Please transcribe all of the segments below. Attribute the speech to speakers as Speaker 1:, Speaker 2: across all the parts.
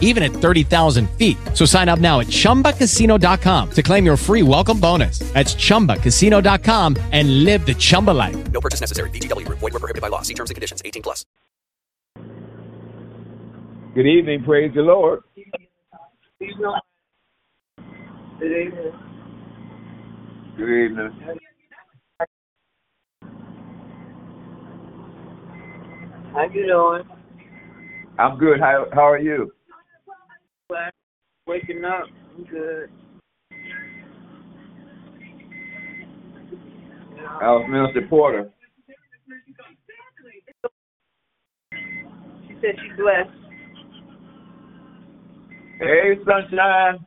Speaker 1: even at 30,000 feet. So sign up now at chumbacasino.com to claim your free welcome bonus. That's chumbacasino.com and live the Chumba life.
Speaker 2: No purchase necessary. VGW Group. Void were prohibited by law. See terms and conditions. 18 plus.
Speaker 3: Good evening, praise the Lord.
Speaker 4: Good evening.
Speaker 3: Good evening.
Speaker 4: How you doing?
Speaker 3: I'm good. How how are you?
Speaker 4: Well, Waking up. I'm good.
Speaker 3: How's Minister Porter?
Speaker 4: She said she's blessed.
Speaker 3: Hey, sunshine.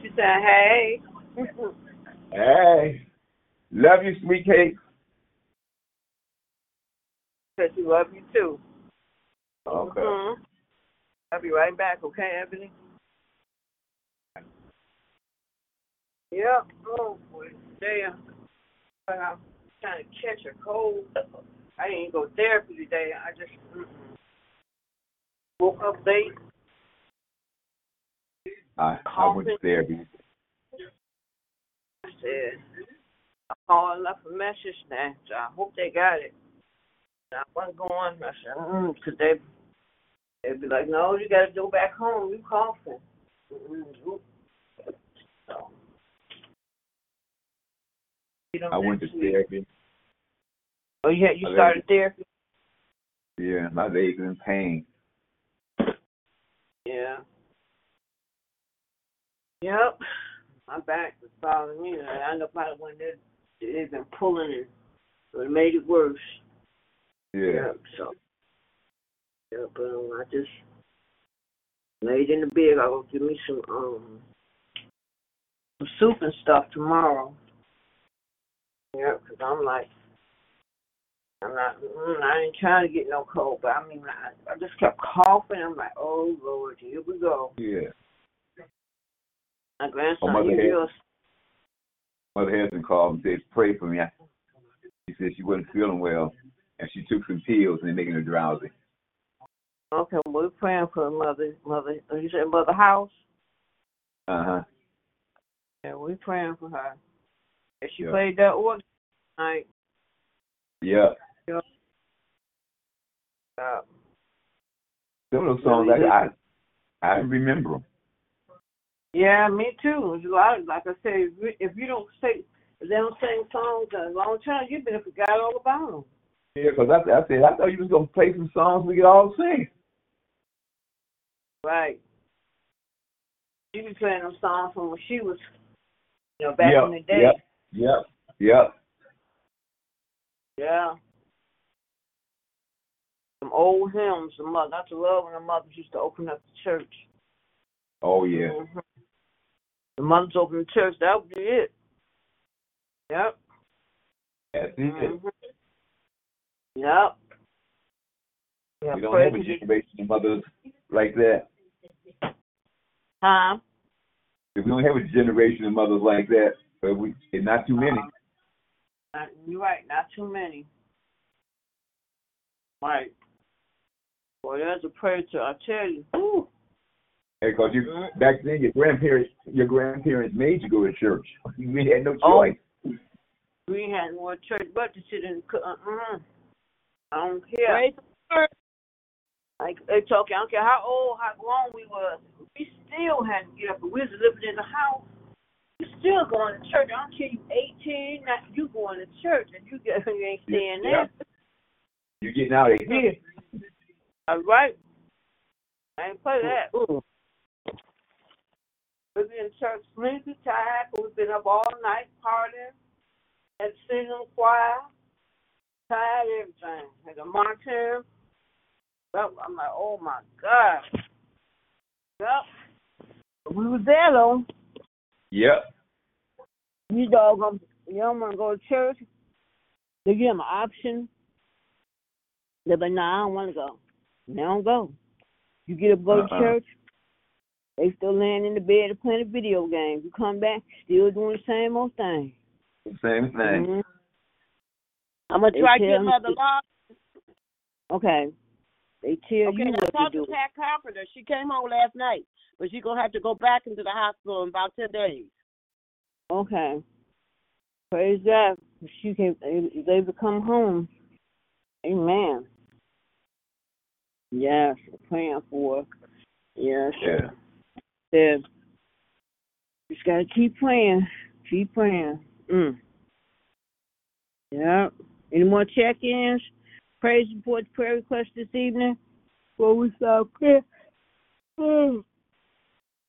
Speaker 4: She said, hey.
Speaker 3: Hey. Love you, sweet cake.
Speaker 4: said she love you too.
Speaker 3: Okay.
Speaker 4: Mhm. I'll be right back, okay, Ebony? Yep. Oh, boy. Damn. But I'm trying to catch a cold. I didn't go therapy today. I just woke up late.
Speaker 3: I I went to therapy.
Speaker 4: I said, I called and left a message now, so I hope they got it. And I wasn't going. I said, mm, because they, they'd be like, no, you got to go back home. You coughing. So, you know,
Speaker 3: I went to
Speaker 4: week-
Speaker 3: therapy.
Speaker 4: Oh, yeah, you
Speaker 3: I
Speaker 4: started therapy?
Speaker 3: Yeah, my legs in pain.
Speaker 4: Yeah. Yep. My back was bothering me. I know probably when they, they've been pulling it, so it made it worse.
Speaker 3: Yeah.
Speaker 4: So, yeah, but um, I just laid in the bed. I'll go give me some um some soup and stuff tomorrow. Yeah, 'cause I'm like, I'm not, mm, I ain't trying to get no cold, but I mean, I, I just kept coughing. I'm like, oh Lord, here we go.
Speaker 3: Yeah.
Speaker 4: My grandson,
Speaker 3: mother
Speaker 4: he
Speaker 3: had- Mother Harrison called and said, pray for me. I- She said she wasn't feeling well, and she took some pills and they're making her drowsy.
Speaker 4: Okay. We're praying for mother. Mother, you said mother house.
Speaker 3: Uh huh.
Speaker 4: Yeah, we're praying for her. And she
Speaker 3: Yeah.
Speaker 4: played that organ tonight.
Speaker 3: Yeah.
Speaker 4: Uh,
Speaker 3: Some of those songs I I, I remember them.
Speaker 4: yeah, me too. A lot like I said, if you, if you don't say, if they don't sing songs in a long time, you've been forgot all about them.
Speaker 3: Yeah, because I, I said I thought you was gonna play some songs we could all sing.
Speaker 4: Right. She be playing them songs from when she was, you know, back
Speaker 3: yep,
Speaker 4: in the day.
Speaker 3: Yep. Yep. Yep.
Speaker 4: Yeah. Some old hymns, the mother. That's love when the mothers used to open up the church.
Speaker 3: Oh yeah.
Speaker 4: Mhm. The mothers open the church. That would be it. Yep.
Speaker 3: That's it.
Speaker 4: Mhm. Yep. Yeah,
Speaker 3: We don't have a generation of mothers like that.
Speaker 4: Huh?
Speaker 3: If we don't have a generation of mothers like that, but we and not too many.
Speaker 4: Not- You're right. Not too many. Right. Boy, there's a prayer to I tell you. Ooh.
Speaker 3: Because you back then your grandparents your grandparents made you go to church. You had no
Speaker 4: Oh.
Speaker 3: choice.
Speaker 4: We had no church but to sit in. Uh, uh, I don't care. Like they talking, I don't care how old, how grown we was. We still had to get up. We was living in the house. You still going to church. I don't care you eighteen, not you going to church and you get you ain't staying
Speaker 3: Yeah.
Speaker 4: there.
Speaker 3: You getting out of here.
Speaker 4: All right. I ain't play that. Mm-hmm. We've been in church sleepy, tired. We've been up all night partying, had singing choir, tired, everything. Had a monitor. Well, I'm like, oh my God. Yep. We was there though.
Speaker 3: Yep.
Speaker 4: You dog, um, you don't want to go to church. They give them an option. They're like, nah, I don't want to go. They don't go. You get up, go to
Speaker 3: Uh-uh.
Speaker 4: church. They still laying in the bed and playing a video game. You come back, still doing the same old thing.
Speaker 3: Same thing.
Speaker 4: Mhm.
Speaker 5: I'm gonna
Speaker 4: They
Speaker 5: try to get
Speaker 4: me-
Speaker 5: Mother Law.
Speaker 4: Okay. They tell
Speaker 5: Okay,
Speaker 4: you
Speaker 5: I
Speaker 4: what to
Speaker 5: talked
Speaker 4: do.
Speaker 5: to Pat Carpenter. She came home last night, but she's gonna have to go back into the hospital in about ten days.
Speaker 4: Okay. Praise God. She can is able to come home. Amen. Yes, praying for her. Yes.
Speaker 3: Yeah.
Speaker 4: Yeah. Just gotta keep praying. Keep praying. Mm. Yep. Any more check ins? Praise and reports, prayer requests this evening? Before we start prayer. Oh.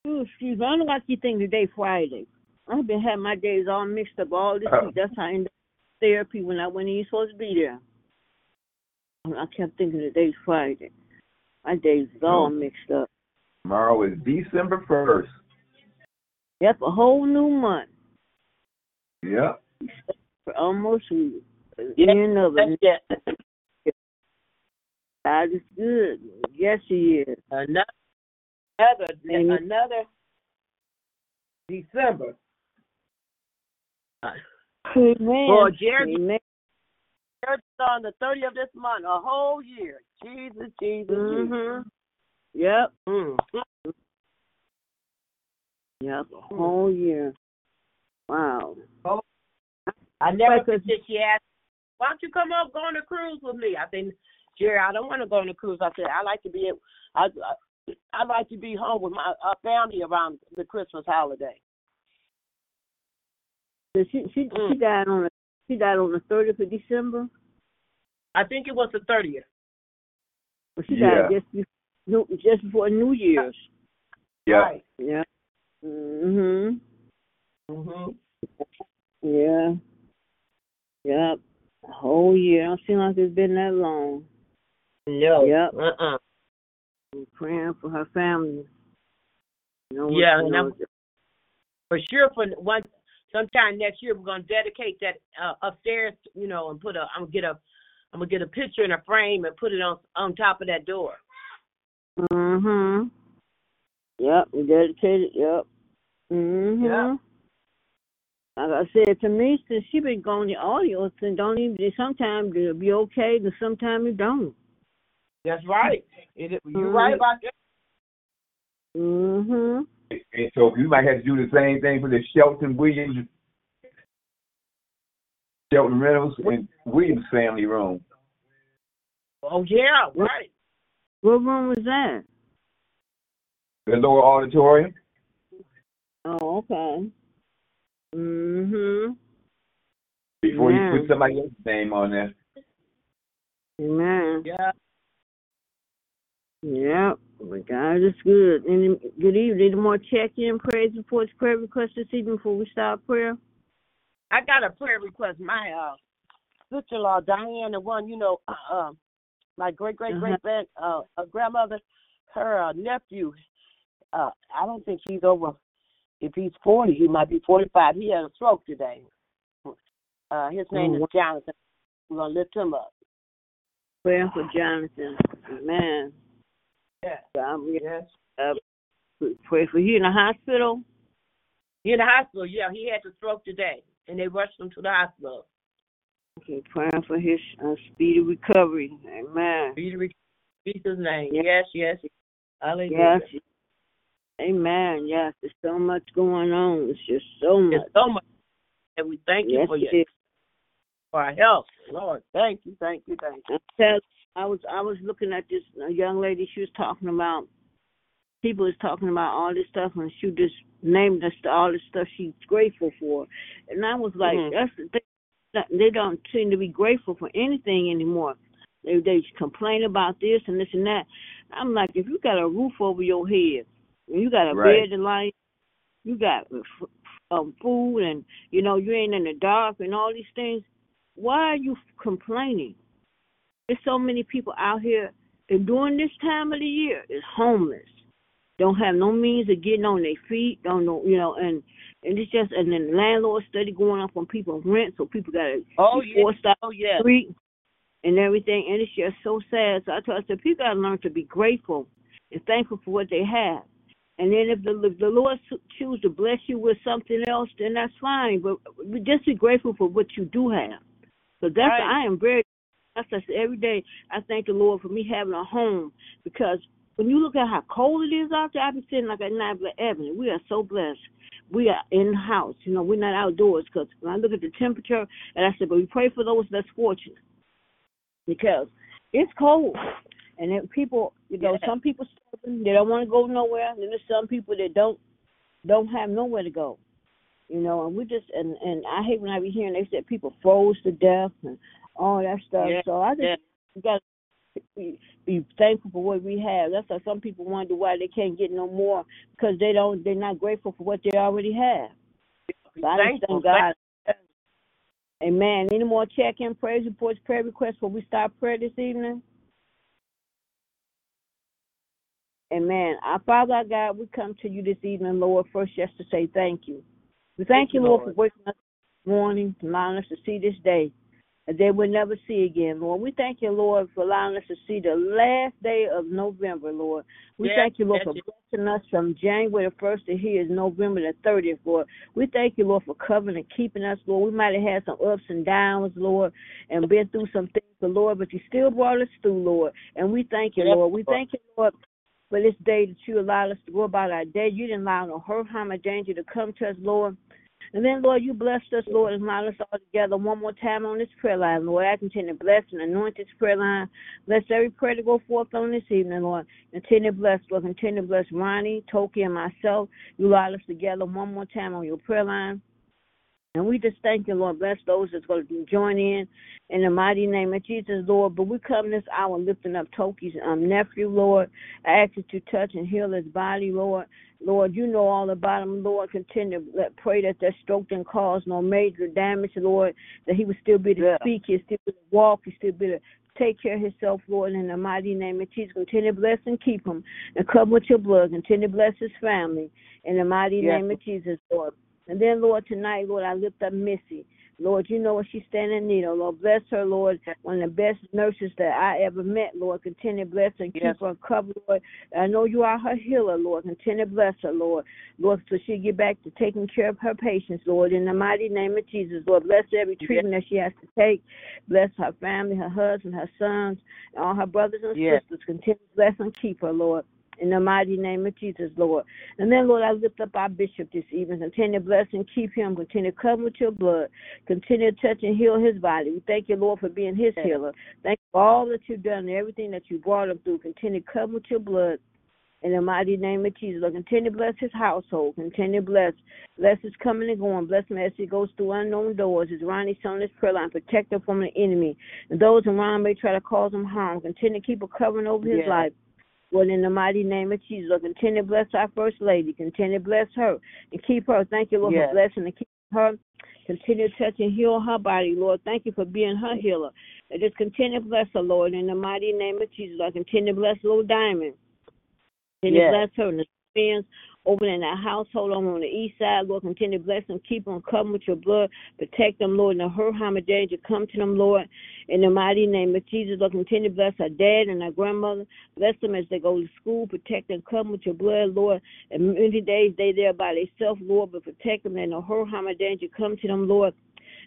Speaker 4: Oh, excuse me. I don't know you think today Friday. I've been having my days all mixed up all this
Speaker 3: Uh.
Speaker 4: week. That's how I ended up in therapy when I wasn't even supposed to be there. I kept thinking today's Friday. My days is all
Speaker 3: Oh.
Speaker 4: mixed up.
Speaker 3: Tomorrow is December first.
Speaker 4: Yep, a whole new month.
Speaker 3: Yep.
Speaker 4: For almost a
Speaker 5: Yeah,
Speaker 4: end of it. God is good. Yes, He is.
Speaker 5: Another, another,
Speaker 4: Amen.
Speaker 5: another December.
Speaker 4: Amen.
Speaker 5: Well, Jerry-
Speaker 4: Amen.
Speaker 5: Church is on the 30th of this month, a whole year. Jesus, Jesus, Jesus.
Speaker 4: Mm-hmm. Yep.
Speaker 5: Mm.
Speaker 4: Yep. A whole year. Wow.
Speaker 5: I never
Speaker 4: Like a-
Speaker 5: forget. She asked, "Why don't you come up, go on a cruise with me?" I said, "Jerry, I don't want to go on a cruise." I said, "I like to be, I, I, I like to be home with my uh, family around the Christmas holiday."
Speaker 4: So she she
Speaker 5: Mm.
Speaker 4: she died on the she died on the thirtieth of December.
Speaker 5: I think it was the 30th.
Speaker 4: Well, she
Speaker 3: Yeah.
Speaker 4: died just before, just before New Year's.
Speaker 3: Yeah.
Speaker 5: Right.
Speaker 4: Yeah. Mhm.
Speaker 5: Mhm.
Speaker 4: Yeah. Yep. A whole year. Don't seem like it's been that long.
Speaker 5: No.
Speaker 4: Yep.
Speaker 5: Uh-uh.
Speaker 4: I'm praying for her family. You know,
Speaker 5: Yeah,
Speaker 4: you
Speaker 5: and
Speaker 4: know,
Speaker 5: I'm- For sure, for one, sometime next year, we're gonna dedicate that uh, upstairs. You know, and put a. I'm gonna get a. I'm gonna get a picture in a frame and put it on on top of that door.
Speaker 4: Mhm. Yep, we dedicated. Yep. Mhm.
Speaker 5: Yeah.
Speaker 4: Like I said to me, since she been going the audio, and don't even. Sometimes it'll be okay, and sometimes it don't.
Speaker 5: That's right. It, you're right about that.
Speaker 4: Mhm.
Speaker 3: And so you might have to do the same thing for the Shelton Williams, Shelton Reynolds and Williams family room.
Speaker 5: Oh yeah, right.
Speaker 4: What room was that?
Speaker 3: The lower auditorium.
Speaker 4: Oh, okay. Mhm.
Speaker 3: Before
Speaker 4: Yeah.
Speaker 3: you put somebody else's name on there.
Speaker 4: Amen.
Speaker 5: Yeah.
Speaker 4: Yep. But God is good. Any good evening. Any more check in, praise reports, prayer requests this evening before we start prayer?
Speaker 5: I got a prayer request. My uh sister in law Diane, the one you know, uh, uh, my great great great grand uh, uh grandmother, her uh, nephew. Uh, I don't think he's over. If he's forty, he might be forty-five. He had a stroke today. Uh, his name
Speaker 4: Oh,
Speaker 5: is. Jonathan. We're gonna lift him up.
Speaker 4: Praying for Jonathan. Amen.
Speaker 5: Yeah.
Speaker 4: God, we
Speaker 5: Yes.
Speaker 4: uh, pray for you in the hospital.
Speaker 5: He in the hospital. Yeah, he had the stroke today, and they rushed him to the hospital.
Speaker 4: Okay, praying for his uh, speedy recovery. Amen.
Speaker 5: Be to Jesus' name.
Speaker 4: Yeah.
Speaker 5: Yes, yes. Hallelujah.
Speaker 4: Yes. Amen. Yes, there's so much going on. It's just so much.
Speaker 5: There's so much, and we thank you
Speaker 4: Yes,
Speaker 5: for your for our help, Lord. Thank you, thank you, thank you.
Speaker 4: I was I was looking at this young lady. She was talking about people was talking about all this stuff, and she just named us all the stuff she's grateful for. And I was like,
Speaker 5: Mhm.
Speaker 4: that's the thing. They don't seem to be grateful for anything anymore. They they complain about this and this and that. I'm like, if you got a roof over your head, and you got a
Speaker 3: Right.
Speaker 4: bed to lie, you got f- um, food, and you know you ain't in the dark and all these things. Why are you complaining? There's so many people out here, and during this time of the year, is homeless. Don't have no means of getting on their feet. Don't know, you know, and and it's just and then the landlord study going up on people's rent, so people got to
Speaker 5: Oh
Speaker 4: be
Speaker 5: yeah,
Speaker 4: forced out
Speaker 5: oh
Speaker 4: the
Speaker 5: yeah.
Speaker 4: street. and everything. And it's just so sad. So I told I said, people got to learn to be grateful and thankful for what they have. And then if the, if the Lord choose to bless you with something else, then that's fine. But just be grateful for what you do have. So that's
Speaker 5: Right.
Speaker 4: I am very. That's I say every day. I thank the Lord for me having a home because when you look at how cold it is out there, I be sitting like at Nabla Avenue. We are so blessed. We are in house. You know, we're not outdoors because when I look at the temperature, and I said, but we pray for those less fortunate because it's cold. And then people, you know,
Speaker 5: Yeah.
Speaker 4: some people stubborn, they don't want to go nowhere. And then there's some people that don't don't have nowhere to go. You know, and we just and and I hate when I be hearing they said people froze to death and all that stuff.
Speaker 5: Yeah,
Speaker 4: So I just
Speaker 5: yeah.
Speaker 4: we got to be, be thankful for what we have. That's why some people wonder why they can't get no more because they don't they're not grateful for what they already have. So I just thank God. Amen. Any more check-in, praise reports, prayer requests before we start prayer this evening? Amen. Our Father, our God, we come to you this evening, Lord, first just to say thank you. We thank,
Speaker 5: Thank
Speaker 4: you,
Speaker 5: you,
Speaker 4: Lord,
Speaker 5: Lord.
Speaker 4: for waking us this morning, allowing us to see this day, a day we'll never see again, Lord. We thank you, Lord, for allowing us to see the last day of November, Lord. We
Speaker 5: Yes,
Speaker 4: thank you, Lord, for blessing us from January the 1st to here is November the 30th, Lord. We thank you, Lord, for covering and keeping us, Lord. We might have had some ups and downs, Lord, and been through some things, but Lord, but you still brought us through, Lord. And we thank you, Lord. We thank you, Lord, for this day that you allowed us to go about our day. You didn't allow no hurt, harm, or danger to come to us, Lord. And then, Lord, you blessed us, Lord, and allowed us all together one more time on this prayer line, Lord. I continue to bless and anoint this prayer line. Bless every prayer to go forth on this evening, Lord. Continue to bless, Lord. Continue to bless Ronnie, Toki, and myself. You allowed us together one more time on your prayer line. And we just thank you, Lord. Bless those that's going to join in in the mighty name of Jesus, Lord. But we come this hour lifting up Toki's um, nephew, Lord. I ask that you touch and heal his body, Lord. Lord, you know all about him, Lord. Continue to let, pray that that stroke didn't cause no major damage, Lord. That he would still be able to
Speaker 5: Yeah.
Speaker 4: speak, he'd still be able to walk, he'd still be able to take care of himself, Lord, in the mighty name of Jesus. Continue to bless and keep him and cover with your blood. Continue to bless his family in the mighty name of Jesus, Lord. And then, Lord, tonight, Lord, I lift up Missy. Lord, you know what she's standing in need of. Lord, bless her, Lord. One of the best nurses that I ever met, Lord. Continue to bless her and keep her covered, Lord. I know you are her healer, Lord. Continue to bless her, Lord. Lord, so she get back to taking care of her patients, Lord. In the mighty name of Jesus, Lord, bless every
Speaker 5: Yes.
Speaker 4: treatment that she has to take. Bless her family, her husband, her sons, and all her brothers and
Speaker 5: Yes.
Speaker 4: sisters. Continue to bless and keep her, Lord. In the mighty name of Jesus, Lord. And then, Lord, I lift up our bishop this evening. Continue to bless and keep him. Continue to cover with your blood. Continue to touch and heal his body. We thank you, Lord, for being his healer. Thank you for all that you've done and everything that you brought him through. Continue to cover with your blood. In the mighty name of Jesus, Lord, continue to bless his household. Continue to bless. Bless his coming and going. Bless him as he goes through unknown doors. As Ronnie's on this prayer line, protect him from the enemy. And those around may try to cause him harm. Continue to keep a covering over his
Speaker 5: Yes.
Speaker 4: life. Lord, in the mighty name of Jesus, Lord, continue to bless our First Lady. Continue to bless her and keep her. Thank you, Lord,
Speaker 5: Yes.
Speaker 4: for blessing and keeping her. Continue to touch and heal her body, Lord. Thank you for being her healer. And just continue to bless her, Lord, in the mighty name of Jesus. Lord, continue to bless little Diamond. Continue
Speaker 5: Yes.
Speaker 4: to bless her and the over in that household over on the east side. Lord, continue to bless them. Keep them covered with your blood. Protect them, Lord. No hurt, harm, or danger come to them, Lord. In the mighty name of Jesus, Lord, continue to bless our dad and our grandmother. Bless them as they go to school. Protect them, cover with your blood, Lord. And many days they there by themselves, Lord, but protect them. That the her harm, danger come to them, Lord.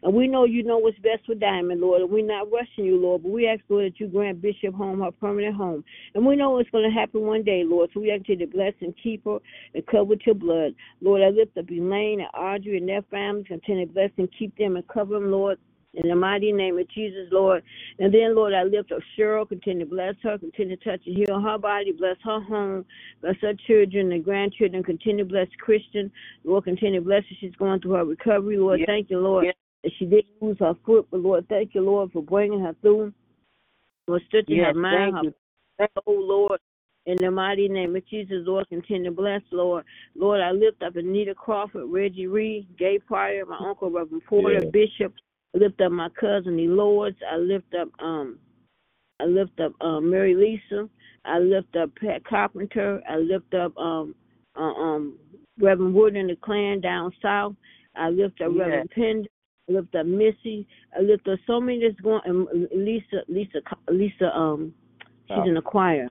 Speaker 4: And we know you know what's best for Diamond, Lord. And we're not rushing you, Lord, but we ask, Lord, that you grant Bishop home her permanent home. And we know it's going to happen one day, Lord. So we ask you to bless and keep her and cover with your blood. Lord, I lift up Elaine and Audrey and their families. Continue to bless and keep them and cover them, Lord. In the mighty name of Jesus, Lord. And then, Lord, I lift up Cheryl. Continue to bless her. Continue to touch and heal her body. Bless her home. Bless her children and grandchildren. Continue to bless Christian. Lord, continue to bless her. She's going through her recovery. Lord,
Speaker 5: Yes.
Speaker 4: thank you, Lord.
Speaker 5: Yes.
Speaker 4: She didn't lose her foot, but Lord, thank you, Lord, for bringing her through. Lord, strengthen
Speaker 5: Yes,
Speaker 4: her mind,
Speaker 5: thank
Speaker 4: her
Speaker 5: you.
Speaker 4: Oh Lord, in the mighty name of Jesus, Lord, continue to bless, Lord. Lord, I lift up Anita Crawford, Reggie Reed, Gay Pryor, my uncle Reverend Porter,
Speaker 6: Yeah.
Speaker 4: Bishop. I lift up my cousin E. Lords. I lift up um I lift up um Mary Lisa. I lift up Pat Carpenter. I lift up um uh, um Reverend Wood and the clan down south. I lift up
Speaker 5: Yes.
Speaker 4: Reverend Pend I lift up Missy. I lift up so many that's going. And Lisa, Lisa, Lisa. Um, she's
Speaker 5: Oh.
Speaker 4: in the choir.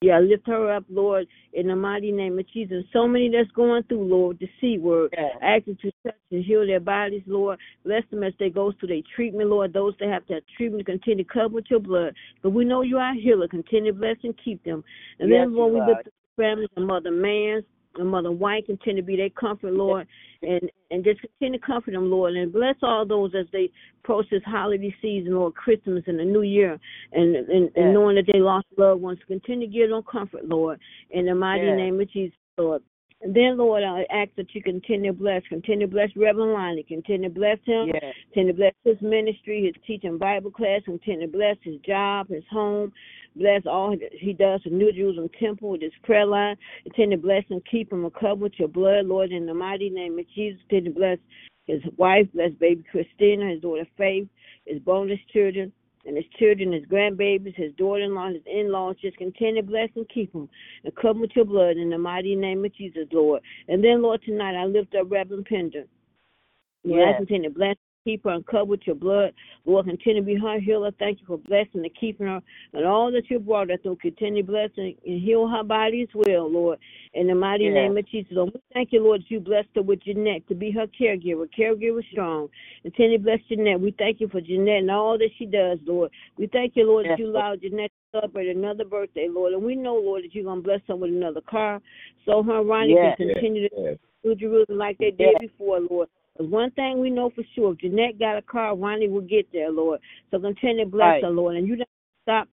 Speaker 4: Yeah, lift her up, Lord, in the mighty name of Jesus. So many that's going through, Lord, the C word.
Speaker 5: Yeah.
Speaker 4: I ask you to touch and heal their bodies, Lord. Bless them as they go through their treatment, Lord. Those that have to have treatment, continue to cover with your blood. But we know you are a healer. Continue to bless and keep them. And
Speaker 5: Yes,
Speaker 4: then when we lift up the families, and Mother Mans, and Mother White, continue to be their comfort, Lord. And and just continue to comfort them, Lord. And bless all those as they approach this holiday season, Lord, Christmas and the New Year. And and,
Speaker 5: Yes.
Speaker 4: and knowing that they lost loved ones. Continue to give them comfort, Lord. In the mighty
Speaker 5: Yes.
Speaker 4: name of Jesus, Lord. And then, Lord, I ask that you continue to bless, continue to bless Reverend Lonnie, continue to bless him,
Speaker 5: Yeah.
Speaker 4: continue to bless his ministry, his teaching Bible class, continue to bless his job, his home, bless all he does in New Jerusalem Temple with his prayer line, continue to bless and keep him and cover with your blood, Lord, in the mighty name of Jesus, continue to bless his wife, bless baby Christina, his daughter Faith, his bonus children, and his children, his grandbabies, his daughter-in-law, his in-laws, just continue to bless and keep them and cover with your blood in the mighty name of Jesus, Lord. And then, Lord, tonight I lift up Reverend Pender. Lord, I
Speaker 5: Yes.
Speaker 4: continue to bless, keep her, and cover with your blood. Lord, continue to be her healer. Thank you for blessing and keeping her and all that you brought her through. Continue blessing and heal her body as well, Lord. In the mighty
Speaker 5: Yes.
Speaker 4: name of Jesus, Lord, we thank you, Lord, that you blessed her with Jeanette to be her caregiver, caregiver strong. Continue to bless Jeanette. We thank you for Jeanette and all that she does, Lord. We thank you, Lord,
Speaker 5: Yes,
Speaker 4: that you allowed Jeanette to celebrate another birthday, Lord. And we know, Lord, that you're going to bless her with another car. So her and Ronnie
Speaker 5: Yes.
Speaker 4: can continue to. New Jerusalem like they did before, Lord. One thing we know for sure, if Jeanette got a car, Ronnie will get there, Lord. So continue to bless
Speaker 5: Right.
Speaker 4: her, Lord. And you don't stop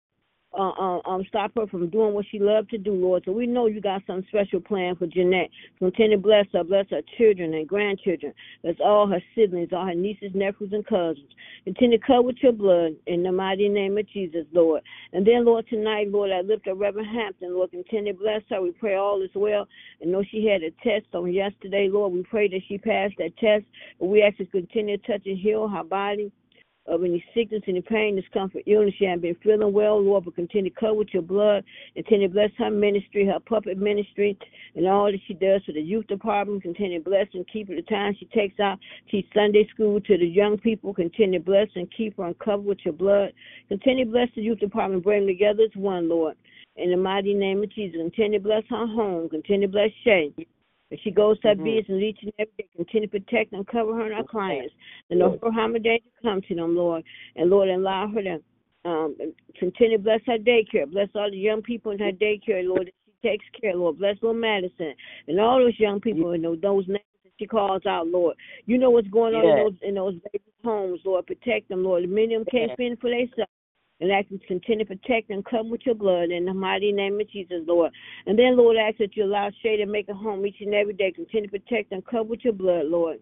Speaker 4: uh, uh, um, stop her from doing what she loved to do, Lord. So we know you got some special plan for Jeanette. Continue to bless her, bless her children and grandchildren. Bless all her siblings, all her nieces, nephews, and cousins. Continue to cover with your blood in the mighty name of Jesus, Lord. And then, Lord, tonight, Lord, I lift up Reverend Hampton. Lord, continue to bless her. We pray all is well. I know she had a test on yesterday, Lord. We pray that she passed that test. We ask you to continue to touch and heal her body Uh, of any sickness, any pain, discomfort, illness. She hasn't been feeling well, Lord, but continue to cover with your blood. Continue to bless her ministry, her puppet ministry, and all that she does for the youth department. Continue to bless and keep her the time she takes out, teach Sunday school to the young people. Continue to bless and keep her and cover with your blood. Continue to bless the youth department, bring them together as one, Lord. In the mighty name of Jesus, continue to bless her home. Continue to bless Shay. As she goes to her
Speaker 5: Mhm.
Speaker 4: business each and every day, continue to protect and cover her and her clients. And no harm or danger come to them, Lord. And Lord, allow her to um, continue to bless her daycare. Bless all the young people in her daycare, Lord, that she takes care, Lord. Bless little Madison and all those young people and those, those names that she calls out, Lord. You know what's going on in those in those babies' homes, Lord. Protect them, Lord. Many of them can't fend for themselves. And ask you to continue to protect and come with your blood in the mighty name of Jesus, Lord. And then, Lord, I ask that you allow Shay to make a home each and every day. Continue to protect and cover with your blood, Lord.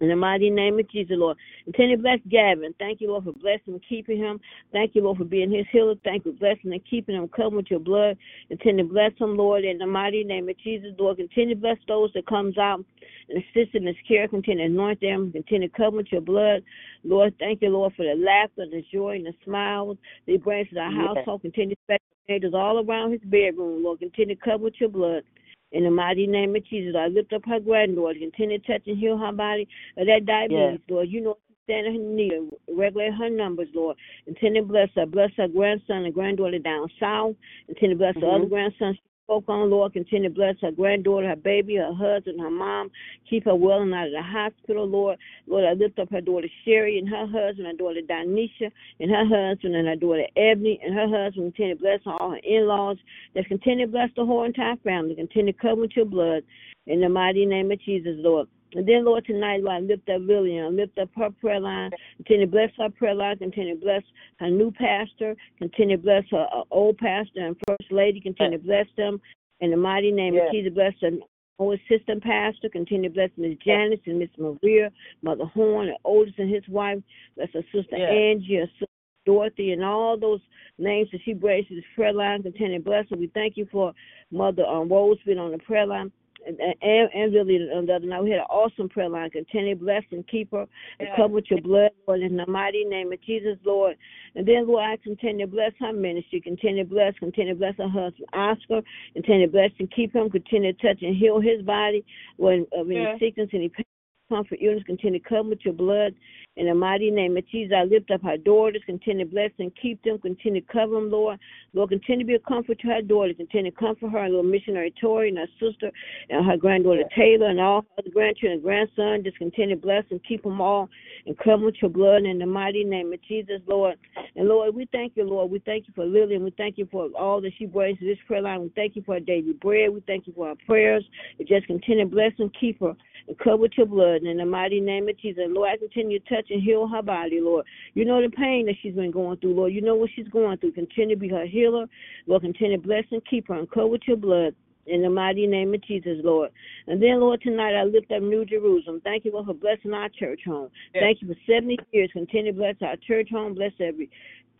Speaker 4: In the mighty name of Jesus, Lord. Continue to bless Gavin. Thank you, Lord, for blessing and keeping him. Thank you, Lord, for being his healer. Thank you for blessing and keeping him, covered with your blood. Continue to bless him, Lord, in the mighty name of Jesus, Lord. Continue to bless those that comes out and assist in his care. Continue to anoint them. Continue to cover with your blood. Lord, thank you, Lord, for the laughter, the joy, and the smiles that he brings to our
Speaker 5: Yes.
Speaker 4: household. Continue to special angels all around his bedroom, Lord. Continue to cover with your blood. In the mighty name of Jesus, I lift up her granddaughter. Continue to touch and heal her body of that diabetes, Lord. You know she's standing her need, regulate her numbers, Lord. Continue to bless her. Bless her grandson and granddaughter down south. Continue to bless her
Speaker 5: Mhm.
Speaker 4: other grandson she spoke on, Lord. Continue to bless her granddaughter, her baby, her husband, her mom. Keep her well and out of the hospital, Lord. Lord, I lift up her daughter Sherry and her husband, her daughter Donisha and her husband, and her daughter Ebony and her husband. Continue to bless all her in-laws. Just continue to bless the whole entire family. Continue to cover with your blood. In the mighty name of Jesus, Lord. And then, Lord, tonight, Lord, I lift up Lillian. I lift up her prayer line. Continue to bless her prayer line. Continue to bless her new pastor. Continue to bless her uh, old pastor and first lady. Continue to bless them. In the mighty name
Speaker 5: Yes.
Speaker 4: of Jesus, bless the old assistant pastor. Continue to bless Miss Janice and Miss Maria, Mother Horn, and Otis and his wife. Bless her sister
Speaker 5: Yes.
Speaker 4: Angie, her sister Dorothy, and all those names that she brings to this prayer line. Continue to bless her. We thank you for Mother um, Rose being on the prayer line and, and, and really on the other night. We had an awesome prayer line. Continue to bless and keep her and cover with your blood, Lord, in the mighty name of Jesus, Lord. And then, Lord, I continue to bless her ministry. Continue to bless, continue to bless her husband, Oscar. Continue to bless and keep him. Continue to touch and heal his body when uh, any
Speaker 5: Yes.
Speaker 4: sickness, any pain. Comfort, illness, continue to cover with your blood. In the mighty name of Jesus, I lift up our daughters, continue to bless and keep them, continue to cover them, Lord. Lord, continue to be a comfort to her daughters, continue to comfort her, little missionary Tori and her sister and her granddaughter Taylor and all her grandchildren and grandson. Just continue to bless and keep them all and cover with your blood in the mighty name of Jesus, Lord. And Lord, we thank you, Lord. We thank you for Lillian. We thank you for all that she brings to this prayer line. We thank you for her daily bread. We thank you for our prayers. We just continue to bless and keep her and cover with your blood in the mighty name of Jesus. Lord, I continue to touch and heal her body, Lord. You know the pain that she's been going through, Lord. You know what she's going through. Continue to be her healer. Lord, continue to bless and keep her and cover with your blood. In the mighty name of Jesus, Lord. And then, Lord, tonight I lift up New Jerusalem. Thank you, Lord, for blessing our church home.
Speaker 5: Yes.
Speaker 4: Thank you for 70 years. Continue to bless our church home. Bless every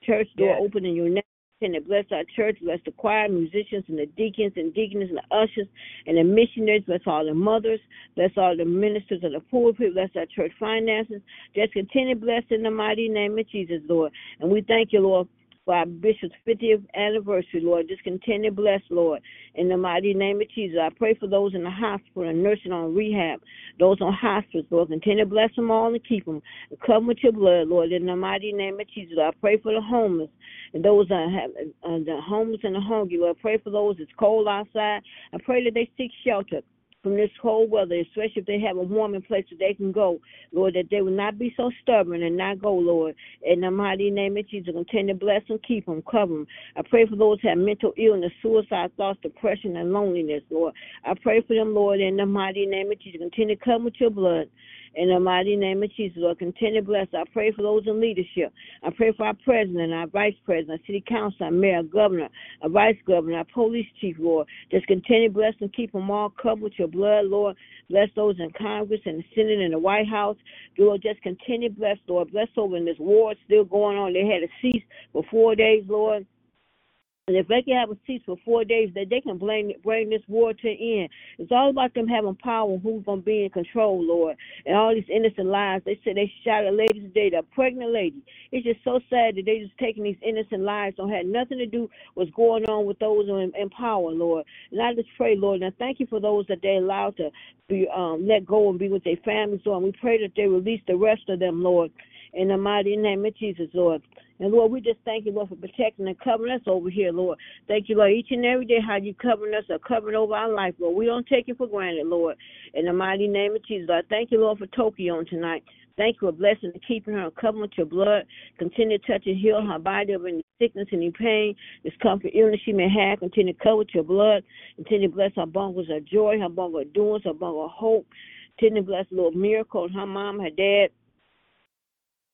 Speaker 4: church door
Speaker 5: Yes.
Speaker 4: open in your name. Continue to bless our church. Bless the choir, musicians, and the deacons and deaconess and the ushers and the missionaries. Bless all the mothers. Bless all the ministers of the poor people, Bless our church finances. Just continue to bless in the mighty name of Jesus, Lord. And we thank you, Lord, for our bishop's 50th anniversary, Lord. Just continue to bless, Lord, in the mighty name of Jesus. I pray for those in the hospital and nursing on rehab, those on hospice, Lord. Continue to bless them all and keep them. And with your blood, Lord, in the mighty name of Jesus. I pray for the homeless and those that have uh, the homeless and the hungry, Lord. I pray for those that's cold outside. I pray that they seek shelter from this cold weather, especially if they have a warming place that they can go, Lord, that they will not be so stubborn and not go, Lord. In the mighty name of Jesus, continue to bless them, keep them, cover them. I pray for those who have mental illness, suicide thoughts, depression, and loneliness, Lord. I pray for them, Lord, in the mighty name of Jesus. Continue to cover with your blood. In the mighty name of Jesus, Lord, continue to bless. I pray for those in leadership. I pray for our president, our vice president, our city council, our mayor, governor, our vice governor, our police chief, Lord. Just continue to bless and keep them all covered with your blood, Lord. Bless those in Congress and the Senate and the White House. Lord, just continue to bless, Lord. Bless over in this war still going on. They had to cease for four days, Lord. And if they can have a cease for four days, that they can bring bring this war to an end. It's all about them having power who's gonna be in control, Lord. And all these innocent lives. They said they shot a lady today, a pregnant lady. It's just so sad that they just taking these innocent lives. Don't have nothing to do with what's going on with those in, in power, Lord. And I just pray, Lord, and I thank you for those that they allowed to be um let go and be with their families, Lord. And we pray that they release the rest of them, Lord. In the mighty name of Jesus, Lord. And Lord, we just thank you, Lord, for protecting and covering us over here, Lord. Thank you, Lord, each and every day how you covering us or covering over our life, Lord. We don't take it for granted, Lord. In the mighty name of Jesus, Lord. Thank you, Lord, for Toki on tonight. Thank you for blessing and keeping her and covering with your blood. Continue to touch and heal her body of any sickness, any pain, discomfort, illness she may have. Continue to cover with your blood. Continue to bless her bungles of joy, her bungle of doings, her bungle of hope. Continue to bless Lord miracle her mom, her dad,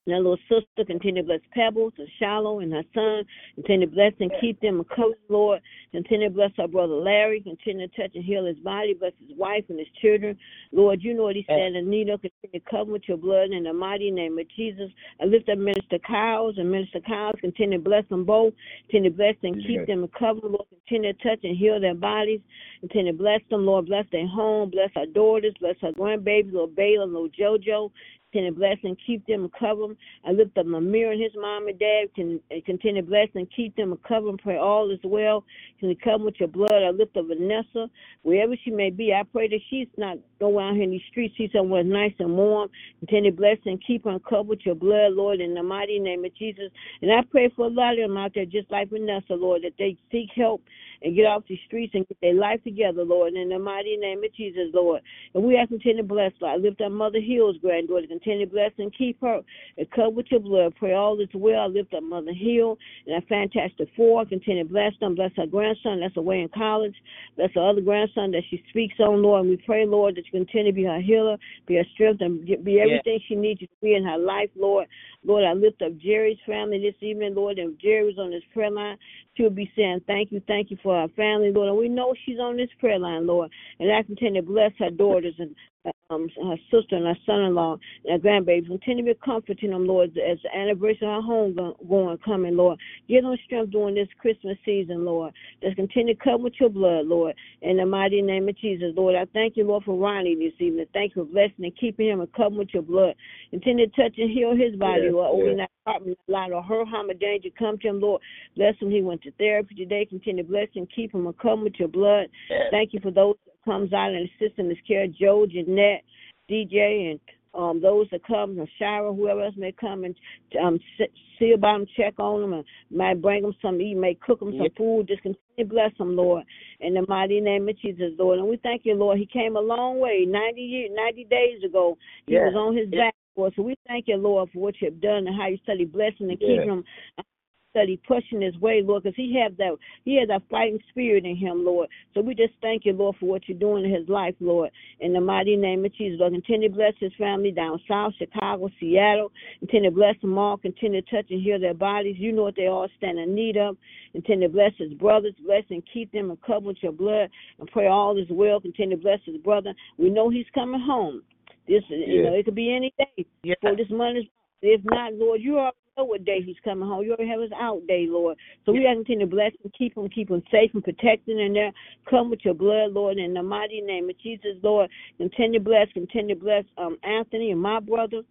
Speaker 4: and her little sister, continue to bless Pebbles and Shallow and her son. Continue to bless and keep them and cover, Lord. Continue to bless our brother Larry. Continue to touch and heal his body. Bless his wife and his children. Lord, you know what he said need of. Continue to cover with your blood in the mighty name of Jesus. I lift up Minister Kyles and Minister Kyles. Continue to bless them both. Continue to bless and keep them and cover, Lord. Continue to touch and heal their bodies. Continue to bless them, Lord. Bless their home. Bless our daughters. Bless our grandbabies, little Bayla, little JoJo. Continue to bless and keep them and cover them. I lift up Amir and his mom and dad. Can continue to bless and keep them and cover them. Pray all is well. Can you come with your blood? I lift up Vanessa, wherever she may be. I pray that she's not going out here in these streets. see somewhere nice and warm. Continue to bless and keep with your blood, Lord, in the mighty name of Jesus. And I pray for a lot of them out there, just like Vanessa, Lord, that they seek help and get off the streets and get their life together, Lord, in the mighty name of Jesus, Lord. And we ask continue to bless, Lord. I lift up Mother Hill's granddaughter. Continue to bless and keep her and cover with your blood. Pray all is well. Lift up Mother Hill and our Fantastic Four. Continue to bless them. Bless her grandson that's away in college. Bless her other grandson that she speaks on, Lord. And we pray, Lord, that you continue to be her healer, be her strength, and be everything she needs you to be in her life, Lord. Lord, I lift up Jerry's family this evening, Lord. And if Jerry was on this prayer line, she'll be saying, Thank you, thank you for our family, Lord. And we know she's on this prayer line, Lord. And I continue to bless her daughters and um, her sister and her son-in-law and her grandbabies. Continue to be comforting them, Lord, as the anniversary of our home going coming, Lord. Give them strength during this Christmas season, Lord. Just continue to cover with your blood, Lord. In the mighty name of Jesus, Lord, I thank you, Lord, for Ronnie this evening. Thank you for blessing and keeping him and covering with your blood. Continue to touch and heal his body,
Speaker 6: Yes,
Speaker 4: Lord. Over
Speaker 6: yes.
Speaker 4: in that apartment, line or her harm or danger come to him, Lord. Bless him. He went to therapy today. Continue to bless him, keep him and cover with your blood. Thank you for those comes out and assist in his care, Joe, Jeanette, DJ and um, those that come, and Shira, whoever else may come and um, see about them, check on them, and might bring them some eat, may cook them some food. Just continue to bless them, Lord, in the mighty name of Jesus, Lord. And we thank you, Lord. He came a long way, 90 years, 90 days ago. He
Speaker 5: Yeah.
Speaker 4: was on his back, Lord. So we thank you, Lord, for what you've done and how you study blessing and
Speaker 6: Yeah.
Speaker 4: keeping him study pushing his way, Lord, because he had that he had that fighting spirit in him, Lord. So we just thank you, Lord, for what you're doing in his life, Lord. In the mighty name of Jesus, Lord, continue to bless his family down south, Chicago, Seattle. Continue to bless them all. Continue to touch and heal their bodies. You know what they all stand in need of. Continue to bless his brothers, bless and keep them and cover with your blood. And pray all is well. Continue to bless his brother. We know he's coming home. This, you know, it could be any day
Speaker 5: Yeah.
Speaker 4: before this month. If not, Lord, you already know what day he's coming home. You already have his out day, Lord. So we gotta continue to bless him, keep him, keep him safe and protected in there. Come with your blood, Lord, in the mighty name of Jesus, Lord. Continue to bless, continue to bless um Anthony and my brother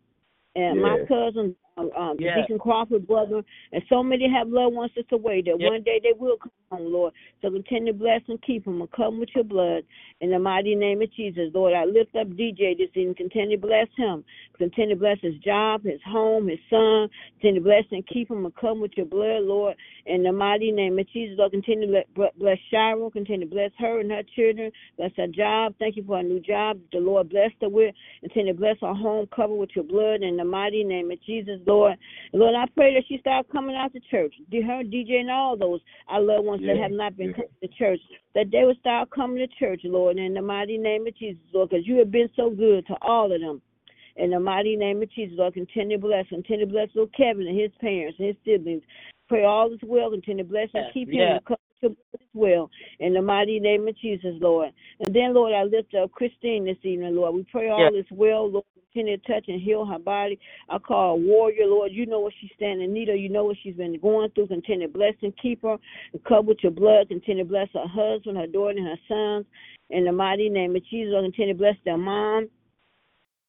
Speaker 4: and my cousin, um, um
Speaker 5: Yeah.
Speaker 4: Deacon Crawford brother, and so many have loved ones that's away that
Speaker 5: Yeah.
Speaker 4: one day they will come home, Lord. So continue to bless and keep them and come with your blood in the mighty name of Jesus, Lord. I lift up DJ this evening. Continue to bless him. Continue to bless his job, his home, his son. Continue to bless and keep him and come with your blood, Lord. In the mighty name of Jesus, Lord, continue to bless Shira. Continue to bless her and her children. Bless her job. Thank you for a new job. The Lord bless her with. Continue to bless her home. Cover with your blood in the mighty name of Jesus, Lord. Lord, I pray that she start coming out to church. Her, DJ, and all those our loved ones that have not been
Speaker 6: Yeah.
Speaker 4: coming to church, that they would start coming to church, Lord, in the mighty name of Jesus, Lord, because you have been so good to all of them. In the mighty name of Jesus, Lord, continue to bless, continue to bless little Kevin and his parents and his siblings. Pray all is well, continue to bless and
Speaker 5: Yeah,
Speaker 4: keep him
Speaker 5: yeah.
Speaker 4: and him as well. In the mighty name of Jesus, Lord. And then, Lord, I lift up Christine this evening, Lord. We pray all
Speaker 5: Yeah.
Speaker 4: is well, Lord. Continue to touch and heal her body. I call her warrior, Lord. You know what she's standing in need of. You know what she's been going through. Continue to bless and keep her and cover with your blood. Continue to bless her husband, her daughter, and her sons. In the mighty name of Jesus, continue to bless their mom.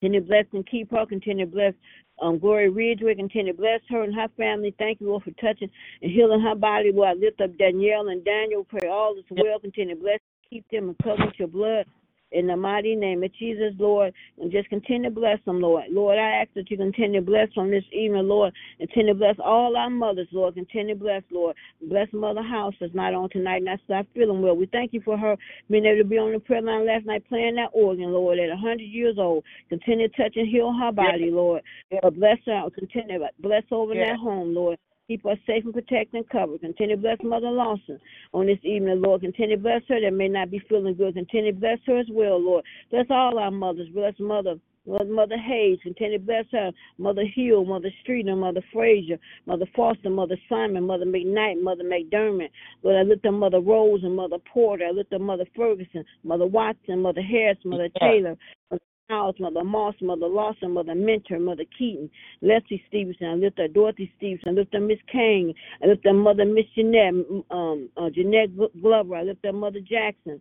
Speaker 4: Continue to bless and keep her. Continue to bless um, Gloria Ridgeway. Continue to bless her and her family. Thank you, Lord, for touching and healing her body. Lord, I lift up Danielle and Daniel. Pray all is well. Continue to bless, and keep them, and cover with your blood. In the mighty name of Jesus, Lord, and just continue to bless them, Lord. Lord, I ask that you continue to bless them this evening, Lord. Continue to bless all our mothers, Lord. Continue to bless, Lord. Bless Mother House that's not on tonight and that's not feeling well. We thank you for her being able to be on the prayer line last night playing that organ, Lord, at 100 years old. Continue to touch and heal her body, Lord. Lord, bless her. Continue to bless over
Speaker 5: Yeah.
Speaker 4: that home, Lord. Keep us safe and protect and cover. Continue to bless Mother Lawson on this evening, Lord. Continue to bless her that may not be feeling good. Continue to bless her as well, Lord. Bless all our mothers. Bless Mother. Lord, Mother Hayes, continue to bless her. Mother Hill, Mother Streeter, Mother Frazier, Mother Foster, Mother Simon, Mother McKnight, Mother McDermott. Lord, I lift up Mother Rose and Mother Porter. I lift up Mother Ferguson, Mother Watson, Mother Harris, Mother
Speaker 5: Yeah.
Speaker 4: Taylor, Mother House, Mother Moss, Mother Lawson, Mother Mentor, Mother Keaton, Leslie Stevenson. I lift up Dorothy Stevenson. I lift up Miss Kane. I lift up Mother Miss Jeanette, um, uh, Jeanette Glover. I lift up Mother Jackson.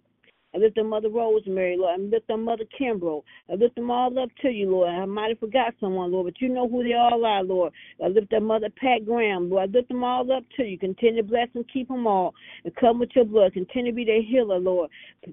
Speaker 4: I lift up Mother Rosemary, Lord. I lift up Mother Kimbrough. I lift them all up to you, Lord. I might have forgot someone, Lord, but you know who they all are, Lord. I lift up Mother Pat Graham, Lord. I lift them all up to you. Continue to bless and keep them all and come with your blood. Continue to be their healer, Lord.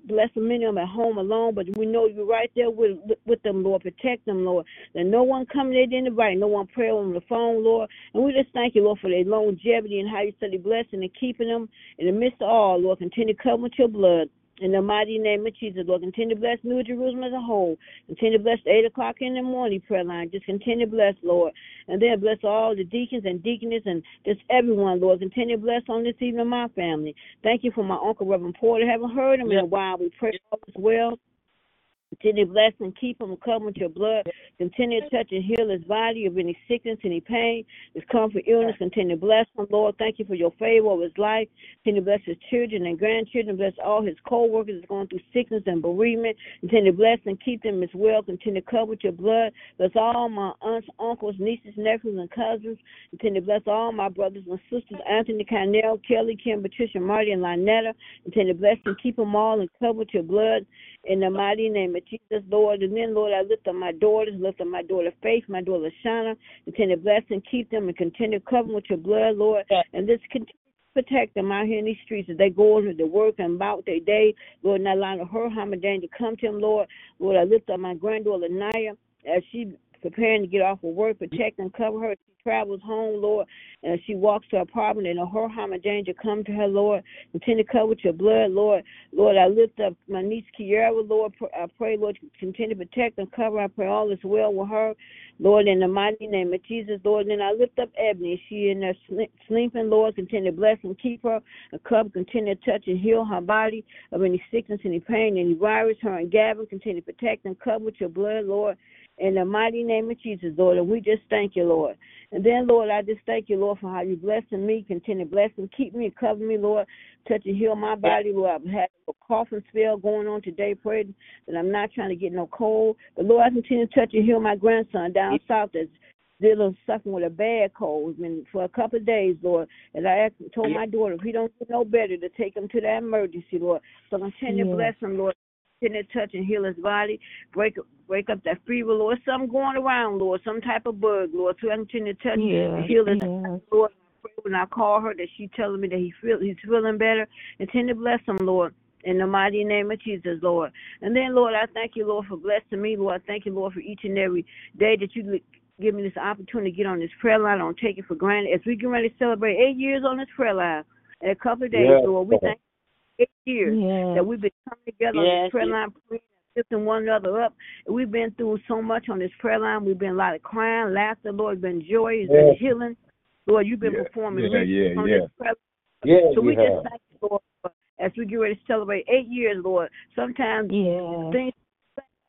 Speaker 4: Bless them, many of them at home alone, but we know you're right there with with them, Lord. Protect them, Lord. That no one coming in invite, no one pray on the phone, Lord. And we just thank you, Lord, for their longevity and how you study blessing and keeping them in the midst of all, Lord. Continue to come with your blood. In the mighty name of Jesus, Lord, continue to bless New Jerusalem as a whole. Continue to bless the 8 o'clock in the morning prayer line. Just continue to bless, Lord. And then bless all the deacons and deaconess and just everyone, Lord. Continue to bless on this evening my family. Thank you for my Uncle Reverend Porter. Haven't heard him in a while. We pray all is well. Continue to bless and keep him and cover with your blood. Continue to touch and heal his body of any sickness, any pain, his comfort, illness. Continue to bless him, Lord. Thank you for your favor of his life. Continue to bless his children and grandchildren. Bless all his co-workers that's going through sickness and bereavement. Continue to bless and keep them as well. Continue to cover with your blood. Bless all my aunts, uncles, nieces, nephews, and cousins. Continue to bless all my brothers and sisters, Anthony Carnell, Kelly, Kim, Patricia, Marty, and Lynetta. Continue to bless and keep them all and cover with your blood in the mighty name of Jesus, Lord. And then, Lord, I lift up my daughters, lift up my daughter Faith, my daughter Shauna. Continue to bless and keep them and continue to cover them with your blood, Lord. And just continue protect them out here in these streets as they go into the work and about their day. Lord, not allowing her harm and danger to come to them, Lord. Lord, I lift up my granddaughter Naya as she preparing to get off of work, protect and cover her. She travels home, Lord, and she walks to her apartment and her harm and danger come to her, Lord. Continue to cover with your blood, Lord. Lord, I lift up my niece Kiara, Lord. I pray, Lord, continue to protect and cover. I pray all is well with her. Lord, in the mighty name of Jesus, Lord, and I lift up Ebony. She in there sleeping, Lord, continue to bless and keep her. And cover, continue to touch and heal her body of any sickness, any pain, any virus. Her and Gavin, continue to protect and cover with your blood, Lord in the mighty name of Jesus, Lord. And we just thank you, Lord. And then, Lord, I just thank you, Lord, for how you're blessing me. Continue to bless and keep me, cover me, Lord. Touch and heal my body, Lord. I've had a coughing spell going on today. Pray that I'm not trying to get no cold. But, Lord, I continue to touch and heal my grandson down south that's still suffering with a bad cold and for a couple of days, Lord. And I asked, told my daughter if he don't get no better to take him to that emergency, Lord. So continue to bless him, Lord continue to touch and heal his body. Break break up that fever, Lord. Something going around, Lord. Some type of bug, Lord. So I continue to touch yeah, and heal his yeah. Lord. When I call her, that she telling me that he feel he's feeling better. Continue to bless him, Lord. In the mighty name of Jesus, Lord. And then, Lord, I thank you, Lord, for blessing me, Lord. I thank you, Lord, for each and every day that you give me this opportunity to get on this prayer line. I don't take it for granted. As we get ready to celebrate eight years on this prayer line in a couple of days, yeah. Lord, we thank eight years yes. that we've been coming together yes. on this prayer line, praying, lifting one another up. And we've been through so much on this prayer line. We've been a lot of crying, laughter. Lord, been joy, it's been healing. Lord, you've been
Speaker 6: yeah.
Speaker 4: performing
Speaker 6: yeah, yeah,
Speaker 4: on
Speaker 6: yeah.
Speaker 4: this prayer
Speaker 6: Yeah,
Speaker 4: so we
Speaker 6: have.
Speaker 4: just thank you, Lord, as we get ready to celebrate eight years, Lord. Sometimes
Speaker 7: yeah.
Speaker 4: things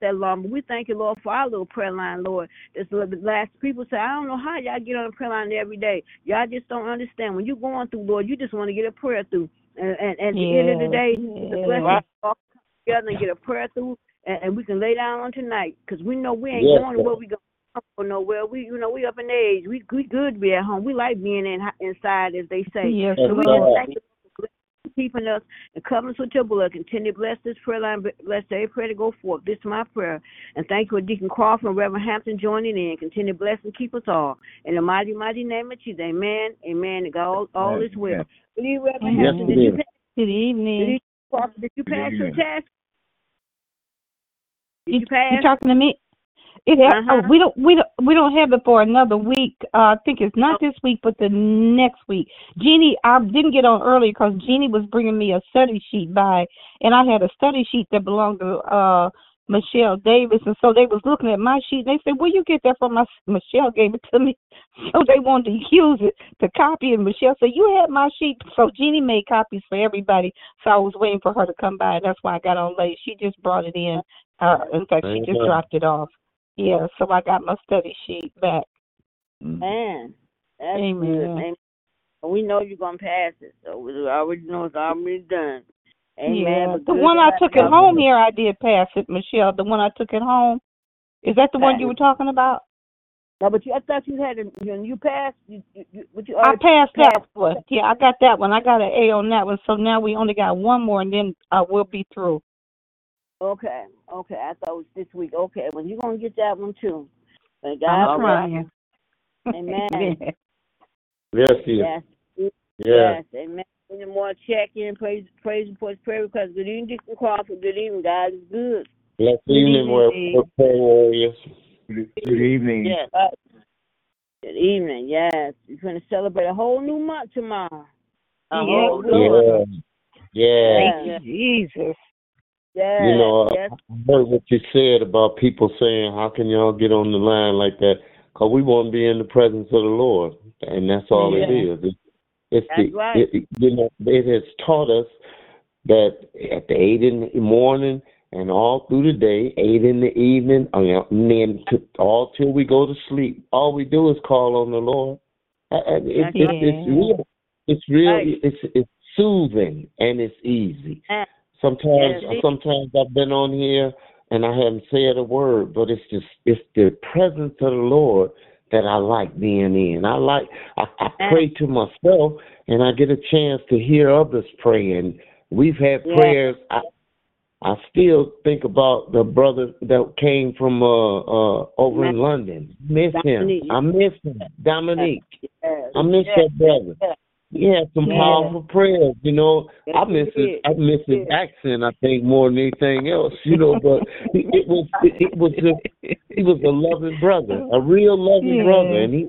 Speaker 4: that long, but we thank you, Lord, for our little prayer line, Lord. This last people say, I don't know how y'all get on the prayer line every day. Y'all just don't understand. When you're going through, Lord, you just want to get a prayer through. And, and, and at the end of the day,
Speaker 7: yeah.
Speaker 4: the blessing all come together and get a prayer through, and, and we can lay down on tonight because we know we ain't
Speaker 6: Yes,
Speaker 4: going to where we going for nowhere. We, you know, we up in age. We we good to be at home. We like being in inside, as they say.
Speaker 7: Yes,
Speaker 4: So we
Speaker 7: Lord.
Speaker 4: just thank you for keeping us and covering us with your blood. Continue to bless this prayer line. Bless every prayer to go forth. This is my prayer. And thank you for Deacon Crawford and Reverend Hampton joining in. Continue to bless and keep us all. In the mighty, mighty name of Jesus. Amen. Amen. And God, all, all is well. Good evening, Reverend
Speaker 6: Yes,
Speaker 4: Hampton. Did you pass,
Speaker 7: Good
Speaker 4: did
Speaker 7: evening.
Speaker 4: you, Crawford, did you pass your test? Did
Speaker 7: You,
Speaker 4: you pass?
Speaker 7: you talking to me? It ha-
Speaker 4: Uh-huh.
Speaker 7: oh, we don't we don't we don't have it for another week. Uh, I think it's not this week, but the next week. Jeannie, I didn't get on early because Jeannie was bringing me a study sheet by, and I had a study sheet that belonged to uh Michelle Davis, and so they was looking at my sheet. and They said, "Where you get that from?" My Michelle gave it to me, so they wanted to use it to copy. And Michelle said, "You had my sheet." So Jeannie made copies for everybody. So I was waiting for her to come by. That's why I got on late. She just brought it in. Uh, in fact, she just
Speaker 6: Amen.
Speaker 7: dropped it off. Yeah, so I got my study sheet back.
Speaker 4: Man, that's
Speaker 7: Amen.
Speaker 4: good. Amen. We know you're gonna pass it, so we already know it's already done. Amen.
Speaker 7: yeah, the one I took
Speaker 4: you.
Speaker 7: at home here, I did pass it, Michelle. The one I took at home, is that the one you were talking about?
Speaker 4: No, but you, I thought you had a, you, you passed. You, you, you, but you
Speaker 7: I
Speaker 4: already
Speaker 7: passed that one. Yeah, I got that one. I got an A on that one. So now we only got one more, and then uh, we'll be through.
Speaker 4: Okay, okay. I thought it was this week. Okay, well you're gonna get that one too. But
Speaker 7: I'm
Speaker 4: God bless.
Speaker 7: trying.
Speaker 4: Amen.
Speaker 6: Yes, he is.
Speaker 4: Yes.
Speaker 6: Yeah.
Speaker 4: Yes, amen. Any more check in, praise, praise reports, prayer requests. Good evening, Deacon Crawford. Good evening, God is good.
Speaker 6: Bless
Speaker 7: Good
Speaker 6: evening,
Speaker 7: evening,
Speaker 6: well,
Speaker 7: Dave.
Speaker 6: well, prayer warriors. Good, good evening.
Speaker 4: Yes. Uh, good evening. Yes, we're going to celebrate a whole new month tomorrow. A
Speaker 7: Yeah,
Speaker 4: whole new
Speaker 7: Lord.
Speaker 4: month.
Speaker 6: Yeah. Yeah.
Speaker 7: Thank you, Jesus.
Speaker 4: Yes.
Speaker 6: You know, I
Speaker 4: yes.
Speaker 6: I heard what you said about people saying, "How can y'all get on the line like that?" Because we want to be in the presence of the Lord, and that's all it
Speaker 7: Yeah.
Speaker 6: is. It's, it's
Speaker 4: That's
Speaker 6: the,
Speaker 4: right.
Speaker 6: it, it- you know, it has taught us that at the eight in the morning and all through the day, eight in the evening, uh, and then to, all till we go to sleep, all we do is call on the Lord. And- and It's, it's, real. It's real.
Speaker 4: Right.
Speaker 6: It's it's soothing and it's easy.
Speaker 4: Yes.
Speaker 6: Sometimes, sometimes I've been on here and I haven't said a word, but it's just it's the presence of the Lord that I like being in. I like I, I pray to myself and I get a chance to hear others praying. We've had
Speaker 4: Yeah.
Speaker 6: prayers. I I still think about the brother that came from uh uh over in London. Miss him. I miss him. Dominique.
Speaker 4: Yes.
Speaker 6: I miss
Speaker 4: yes.
Speaker 6: that brother.
Speaker 4: Yes.
Speaker 6: He had some
Speaker 4: Yeah.
Speaker 6: powerful prayers. You know,
Speaker 4: Yes,
Speaker 6: I miss his. I miss his accent. I think more than anything else. You know, but he, it was it, was just he was a loving brother, a real loving
Speaker 7: Yeah.
Speaker 6: brother, and he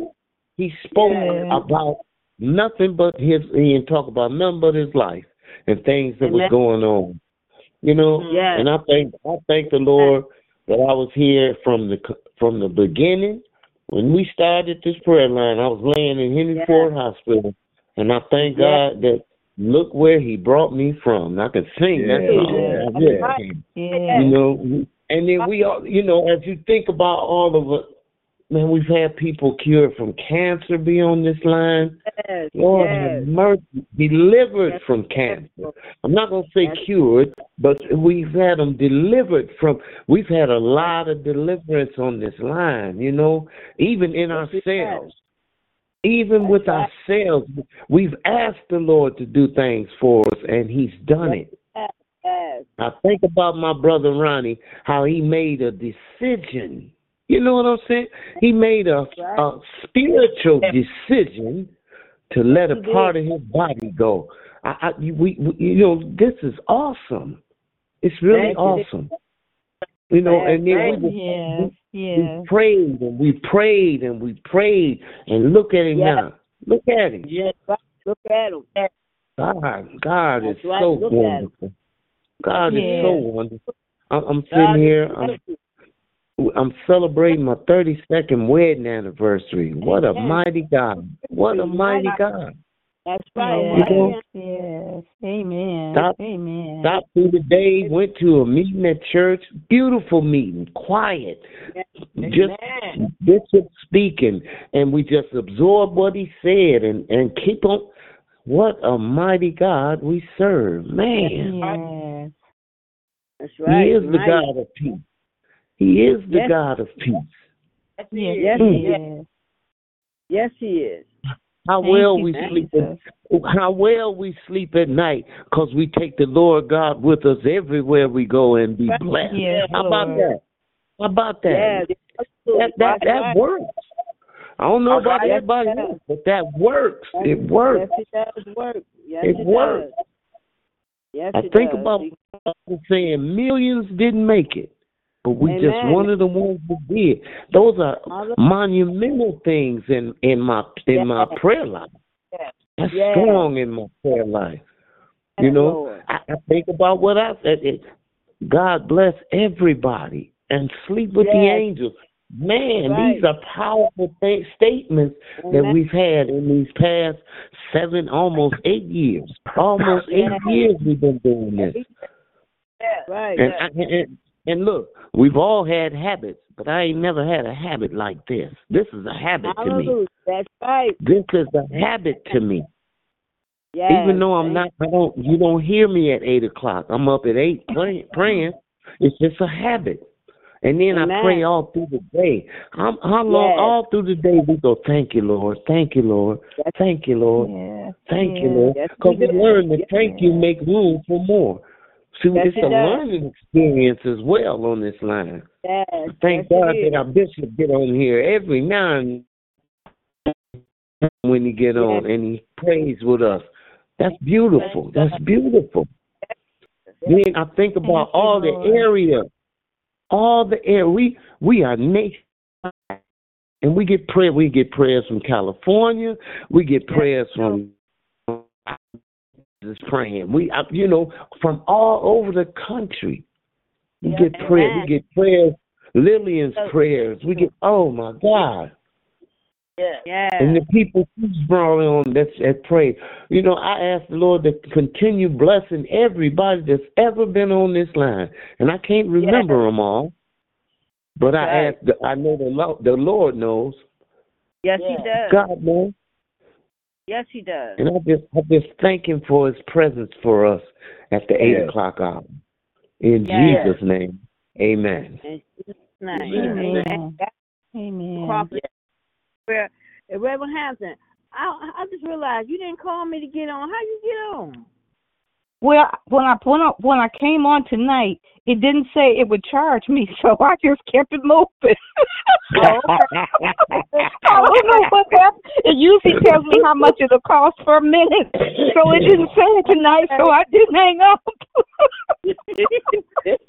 Speaker 6: he spoke
Speaker 7: Yeah.
Speaker 6: about nothing but his. He didn't talk about nothing but his life and things that was going on. You know,
Speaker 4: Yes.
Speaker 6: and I thank I thank the Lord that I was here from the from the beginning. When we started this prayer line, I was laying in Henry
Speaker 4: Yes.
Speaker 6: Ford Hospital, and I thank
Speaker 4: Yes.
Speaker 6: God that look where He brought me from. I can sing that song.
Speaker 7: Yeah.
Speaker 6: I
Speaker 4: Right.
Speaker 7: Yeah.
Speaker 6: You know, and then we all, you know, as you think about all of it, man, we've had people cured from cancer be on this line.
Speaker 4: Yes.
Speaker 6: Lord
Speaker 4: yes.
Speaker 6: have mercy, delivered
Speaker 4: Yes.
Speaker 6: from cancer.
Speaker 4: Yes.
Speaker 6: I'm not gonna say
Speaker 4: Yes.
Speaker 6: cured, but we've had them delivered from. We've had a lot of deliverance on this line, you know, even in ourselves. Even with ourselves, we've asked the Lord to do things for us, and He's done it.
Speaker 4: Yes.
Speaker 6: I think about my brother Ronnie, how he made a decision. You know what I'm saying? He made a, a spiritual decision to let a part of his body go. I, I, we, we, you know, this is awesome. It's really awesome. You know, and then we,
Speaker 7: Yes.
Speaker 6: we prayed and we prayed and we prayed and look at him
Speaker 4: Yes.
Speaker 6: now. Look at him.
Speaker 4: Yes. Look at him.
Speaker 6: God, God is
Speaker 4: That's right.
Speaker 6: so
Speaker 4: Look
Speaker 6: wonderful. God is so wonderful. I'm, I'm
Speaker 4: God
Speaker 6: sitting
Speaker 4: is
Speaker 6: here. I'm. I'm celebrating my 32nd wedding anniversary. What a mighty God! What a mighty God!
Speaker 4: That's right.
Speaker 7: Yes.
Speaker 6: You
Speaker 7: Yes. Amen.
Speaker 6: Stop-
Speaker 7: Amen.
Speaker 6: Stopped through the day, went to a meeting at church. Beautiful meeting, quiet. Just
Speaker 4: Amen.
Speaker 6: Bishop speaking, and we just absorb what he said and and keep on. What a mighty God we serve, man.
Speaker 7: Yes.
Speaker 4: That's right.
Speaker 6: He is the
Speaker 4: right.
Speaker 6: God of peace. He is the
Speaker 4: Yes.
Speaker 6: God of peace.
Speaker 7: Yes.
Speaker 4: Yes,
Speaker 6: Mm.
Speaker 4: he is. Yes, he is.
Speaker 6: How
Speaker 7: Thank
Speaker 6: well
Speaker 7: you,
Speaker 6: we
Speaker 7: Jesus.
Speaker 6: sleep at, how well we sleep at night because we take the Lord God with us everywhere we go and be blessed.
Speaker 7: Yes,
Speaker 6: How about that? How about that?
Speaker 4: Yes.
Speaker 6: that that, that works. I don't know about
Speaker 4: Right.
Speaker 6: everybody else, but that works. It works.
Speaker 4: Yes, it does work. Yes,
Speaker 6: It
Speaker 4: it,
Speaker 6: works.
Speaker 4: does. Yes,
Speaker 6: I think
Speaker 4: does.
Speaker 6: about saying millions didn't make it, but we just
Speaker 4: Amen.
Speaker 6: one of the ones who did. Those are
Speaker 4: Hallelujah.
Speaker 6: monumental things in in my in my prayer life.
Speaker 4: Yes.
Speaker 6: That's
Speaker 4: Yes.
Speaker 6: strong in my prayer life. You know, I, I think about what I said. It, God bless everybody and sleep with the angels. Man,
Speaker 4: Right.
Speaker 6: these are powerful th- statements that we've had in these past seven, almost eight years. Almost eight years we've been doing this.
Speaker 4: Yes. Right.
Speaker 6: And, I, and and look, we've all had habits, but I ain't never had a habit like this. This is a habit to me.
Speaker 4: That's right.
Speaker 6: This is a habit to me.
Speaker 4: Yes.
Speaker 6: Even though I'm not, I don't. You don't hear me at eight o'clock. I'm up at eight praying. praying. It's just a habit. And then I pray all through the day. How, how long?
Speaker 4: Yes.
Speaker 6: All through the day we go. Thank you, Lord. Thank you, Lord. Thank you, Lord.
Speaker 7: Yes.
Speaker 6: Thank you,
Speaker 7: yes.
Speaker 6: Lord.
Speaker 4: Yes,
Speaker 6: Because
Speaker 4: we
Speaker 6: we learn that
Speaker 4: Yes.
Speaker 6: thank you make room for more. See,
Speaker 4: Yes,
Speaker 6: it's
Speaker 4: it
Speaker 6: a
Speaker 4: does.
Speaker 6: learning experience as well on this line.
Speaker 4: Yes.
Speaker 6: Thank
Speaker 4: yes,
Speaker 6: God that our bishop get on here every now and when he get on and he prays with us. That's beautiful. That's beautiful. Then I think about all the area, all the area. We we are nation, and we get prayer. We get prayers from California. We get prayers from just praying. We uh, you know from all over the country. We
Speaker 4: Yes,
Speaker 6: get prayer.
Speaker 4: amen.
Speaker 6: We get prayers. Lillian's prayers. We get oh my God.
Speaker 4: Yes.
Speaker 6: And the people who's brought on that's that pray. You know, I ask the Lord to continue blessing everybody that's ever been on this line, and I can't remember them all. But I ask. The, I know the Lord, the Lord knows.
Speaker 4: Yes, he does.
Speaker 6: God knows,
Speaker 4: Yes, he does.
Speaker 6: and I just I just thank Him for His presence for us at the eight o'clock hour. In
Speaker 4: Yes.
Speaker 6: Jesus' name, Amen.
Speaker 4: In Jesus' name.
Speaker 7: Amen.
Speaker 4: Amen.
Speaker 7: Amen.
Speaker 4: Crawford. Where, uh, Reverend Hampton, I I just realized you didn't call me to get on. How you get on?
Speaker 7: Well, when I when I when I came on tonight, it didn't say it would charge me, so I just kept it moving. I don't know what happened. It usually tells me how much it'll cost per minute, so it didn't say it tonight, so I didn't hang up.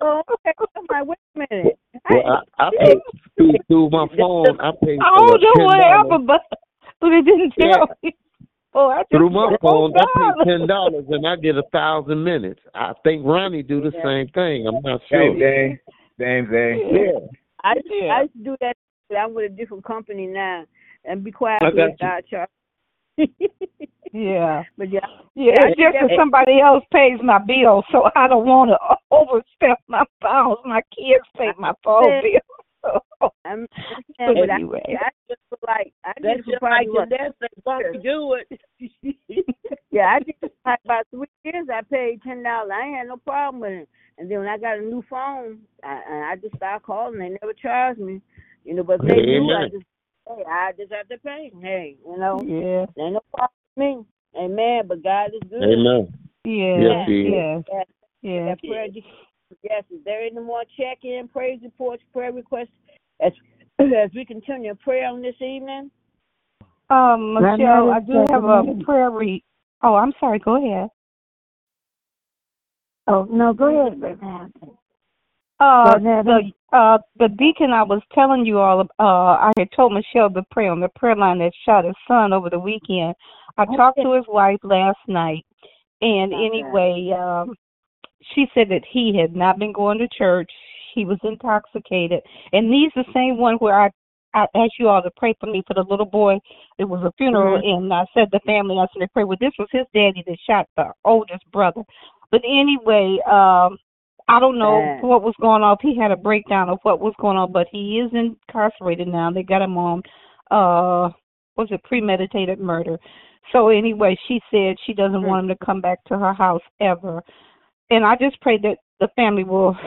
Speaker 4: oh, okay. Wait a minute.
Speaker 6: well, I, I pay through, through my phone. I pay
Speaker 7: I don't know
Speaker 6: ten
Speaker 7: whatever, but but it didn't tell me. Oh, I
Speaker 6: through my phone. I pay ten dollars and I get a thousand minutes. I think Ronnie do the same thing. I'm not sure.
Speaker 3: Same thing. Same thing.
Speaker 6: Yeah.
Speaker 4: I used,
Speaker 7: Yeah.
Speaker 4: I used to do that. but I'm with a different company now, and be quiet
Speaker 6: I
Speaker 4: with
Speaker 6: got you.
Speaker 4: God charge.
Speaker 7: Yeah.
Speaker 4: but yeah,
Speaker 7: Yeah,
Speaker 4: Yeah,
Speaker 7: it's just that somebody else pays my bill, so I don't want to overstep my bounds. My kids pay my phone bill. So,
Speaker 4: I'm,
Speaker 7: but
Speaker 4: I'm I,
Speaker 7: anyway,
Speaker 4: I just feel like I
Speaker 5: That's
Speaker 4: did
Speaker 5: just like your
Speaker 4: what,
Speaker 5: dad said, "Won't do it?"
Speaker 4: yeah, I did like about three years. I paid ten dollars. I had no problem with it. And then when I got a new phone, I, and I just started calling. They never charged me, you know. But if they knew, I just hey, I just have to pay. Hey, you know,
Speaker 7: yeah,
Speaker 4: ain't no problem with me. Amen. But God is good.
Speaker 6: Amen.
Speaker 7: yeah,
Speaker 6: Yes, he is.
Speaker 7: yes,
Speaker 4: Yeah.
Speaker 7: yes.
Speaker 4: That prayer, yes, is there any more check-in, praise reports, prayer requests as as we continue in prayer on this evening?
Speaker 7: Um, Michelle, I do have a prayer read. Oh, I'm sorry. Go ahead.
Speaker 8: Oh, no, go ahead, Brother
Speaker 7: Uh,
Speaker 8: Go
Speaker 7: the uh the deacon I was telling you all. Uh, I had told Michelle to pray on the prayer line that shot his son over the weekend. I talked to his wife last night, and anyway, um, she said that he had not been going to church. He was intoxicated, and these the same one where I I asked you all to pray for me for the little boy. It was a funeral, and I said the family. I said to pray. Well, this was his daddy that shot the oldest brother. But anyway, um, I don't know
Speaker 4: Bad.
Speaker 7: what was going on. He had a breakdown of what was going on, but he is incarcerated now. They got him on uh was it premeditated murder. So anyway, she said she doesn't
Speaker 4: Hmm.
Speaker 7: want him to come back to her house ever. And I just pray that the family will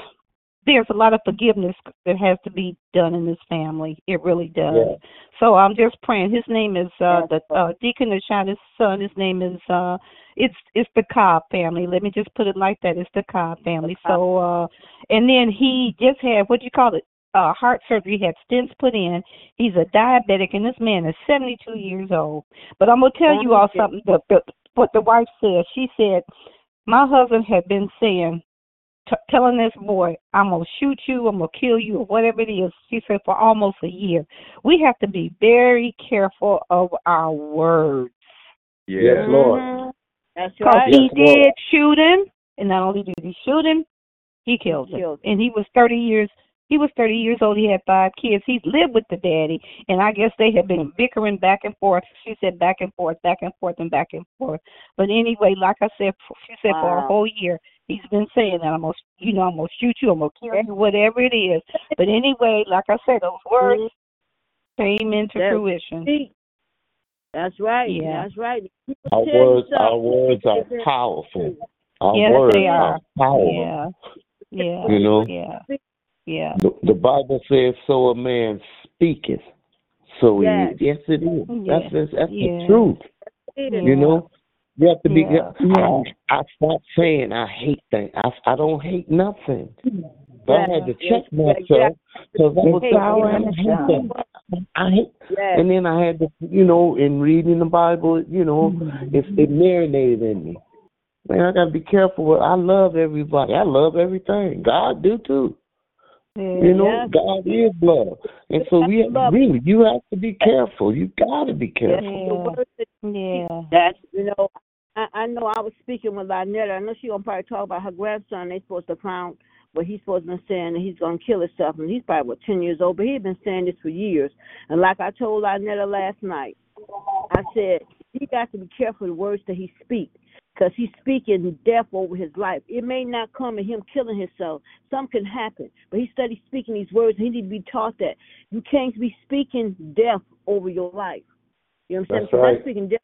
Speaker 7: there's a lot of forgiveness that has to be done in this family. It really does.
Speaker 6: Yeah.
Speaker 7: So I'm just praying. His name is uh the uh deacon shot son, his name is uh it's it's the Cobb family. Let me just put it like that. It's the Cobb family. So uh and then he just had what do you call it? Uh heart surgery, he had stents put in. He's a diabetic and this man is seventy two years old. But I'm gonna tell you all something the, the what the wife said. She said, My husband had been saying t- telling this boy, I'm gonna shoot you, I'm gonna kill you, or whatever it is. She said for almost a year. We have to be very careful of our words.
Speaker 3: Yeah.
Speaker 6: Yes, Lord.
Speaker 4: Mhm. That's
Speaker 7: Because
Speaker 4: right.
Speaker 7: he
Speaker 6: Yes, Lord.
Speaker 7: did shoot him, and not only did he shoot him, he killed him.
Speaker 4: killed
Speaker 7: And he was 30 years. He was 30 years old. He had five kids. He lived with the daddy, and I guess they had been bickering back and forth. She said back and forth, back and forth, and back and forth. But anyway, like I said, she said for a whole year he's been saying that I'm gonna, you know, I'm gonna shoot you, I'm gonna kill you, whatever it is. But anyway, like I said, those words mm-hmm. came into
Speaker 4: That-
Speaker 7: fruition.
Speaker 4: See? That's right.
Speaker 7: Yeah.
Speaker 4: That's right.
Speaker 6: Our words, our words are powerful. Our
Speaker 7: Yes,
Speaker 6: words
Speaker 7: they are.
Speaker 6: powerful.
Speaker 7: Yeah, yeah,
Speaker 6: You know,
Speaker 7: yeah, yeah.
Speaker 6: the, the Bible says, "So a man speaketh, so
Speaker 4: Yes.
Speaker 6: he is." Yes, it is. That's that's, that's
Speaker 7: Yeah.
Speaker 6: the truth.
Speaker 7: Yeah.
Speaker 6: You know, you have to be.
Speaker 7: Yeah.
Speaker 6: I, I stopped saying I hate things. I I don't hate nothing. But I had to check
Speaker 4: Yeah.
Speaker 6: myself because I was
Speaker 4: Hey, oh,
Speaker 6: I hate. I hate,
Speaker 4: Yes.
Speaker 6: and then I had to, you know, in reading the Bible, you know, it it marinated in me. Man, I gotta be careful. With, I love everybody. I love everything. God do too. You know,
Speaker 4: Yeah.
Speaker 6: God is love, and so we
Speaker 4: Love.
Speaker 6: really you have to be careful. You gotta be careful.
Speaker 7: Yeah.
Speaker 4: The word that
Speaker 7: Yeah.
Speaker 4: That's you know, I, I know I was speaking with Lynetta. I know she gonna probably talk about her grandson. They supposed to found what he's supposed to be saying that he's gonna kill himself, and he's probably what ten years old. But he's been saying this for years. And like I told Lynetta last night, I said he got to be careful of the words that he speaks. Because he's speaking death over his life. It may not come in him killing himself. Some can happen. But he studied speaking these words. And he need to be taught that you can't be speaking death over your life. You know what I'm saying?
Speaker 6: That's
Speaker 4: Because
Speaker 6: right.
Speaker 4: I'm speaking death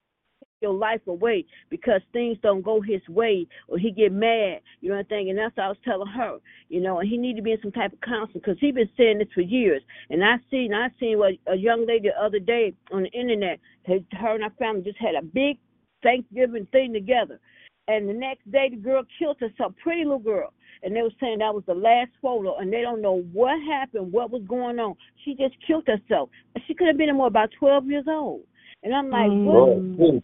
Speaker 4: your life away because things don't go his way or he get mad, you know what I'm saying? And that's what I was telling her, you know, and he need to be in some type of counseling because he been saying this for years. And I seen, I seen what a young lady the other day on the internet, her and her family just had a big Thanksgiving thing together. and the next day the girl killed herself, pretty little girl. And they were saying that was the last photo, and they don't know what happened, what was going on. She just killed herself. She could have been more about twelve years old. And I'm like,
Speaker 7: Mm.
Speaker 4: what?
Speaker 6: Lord, please.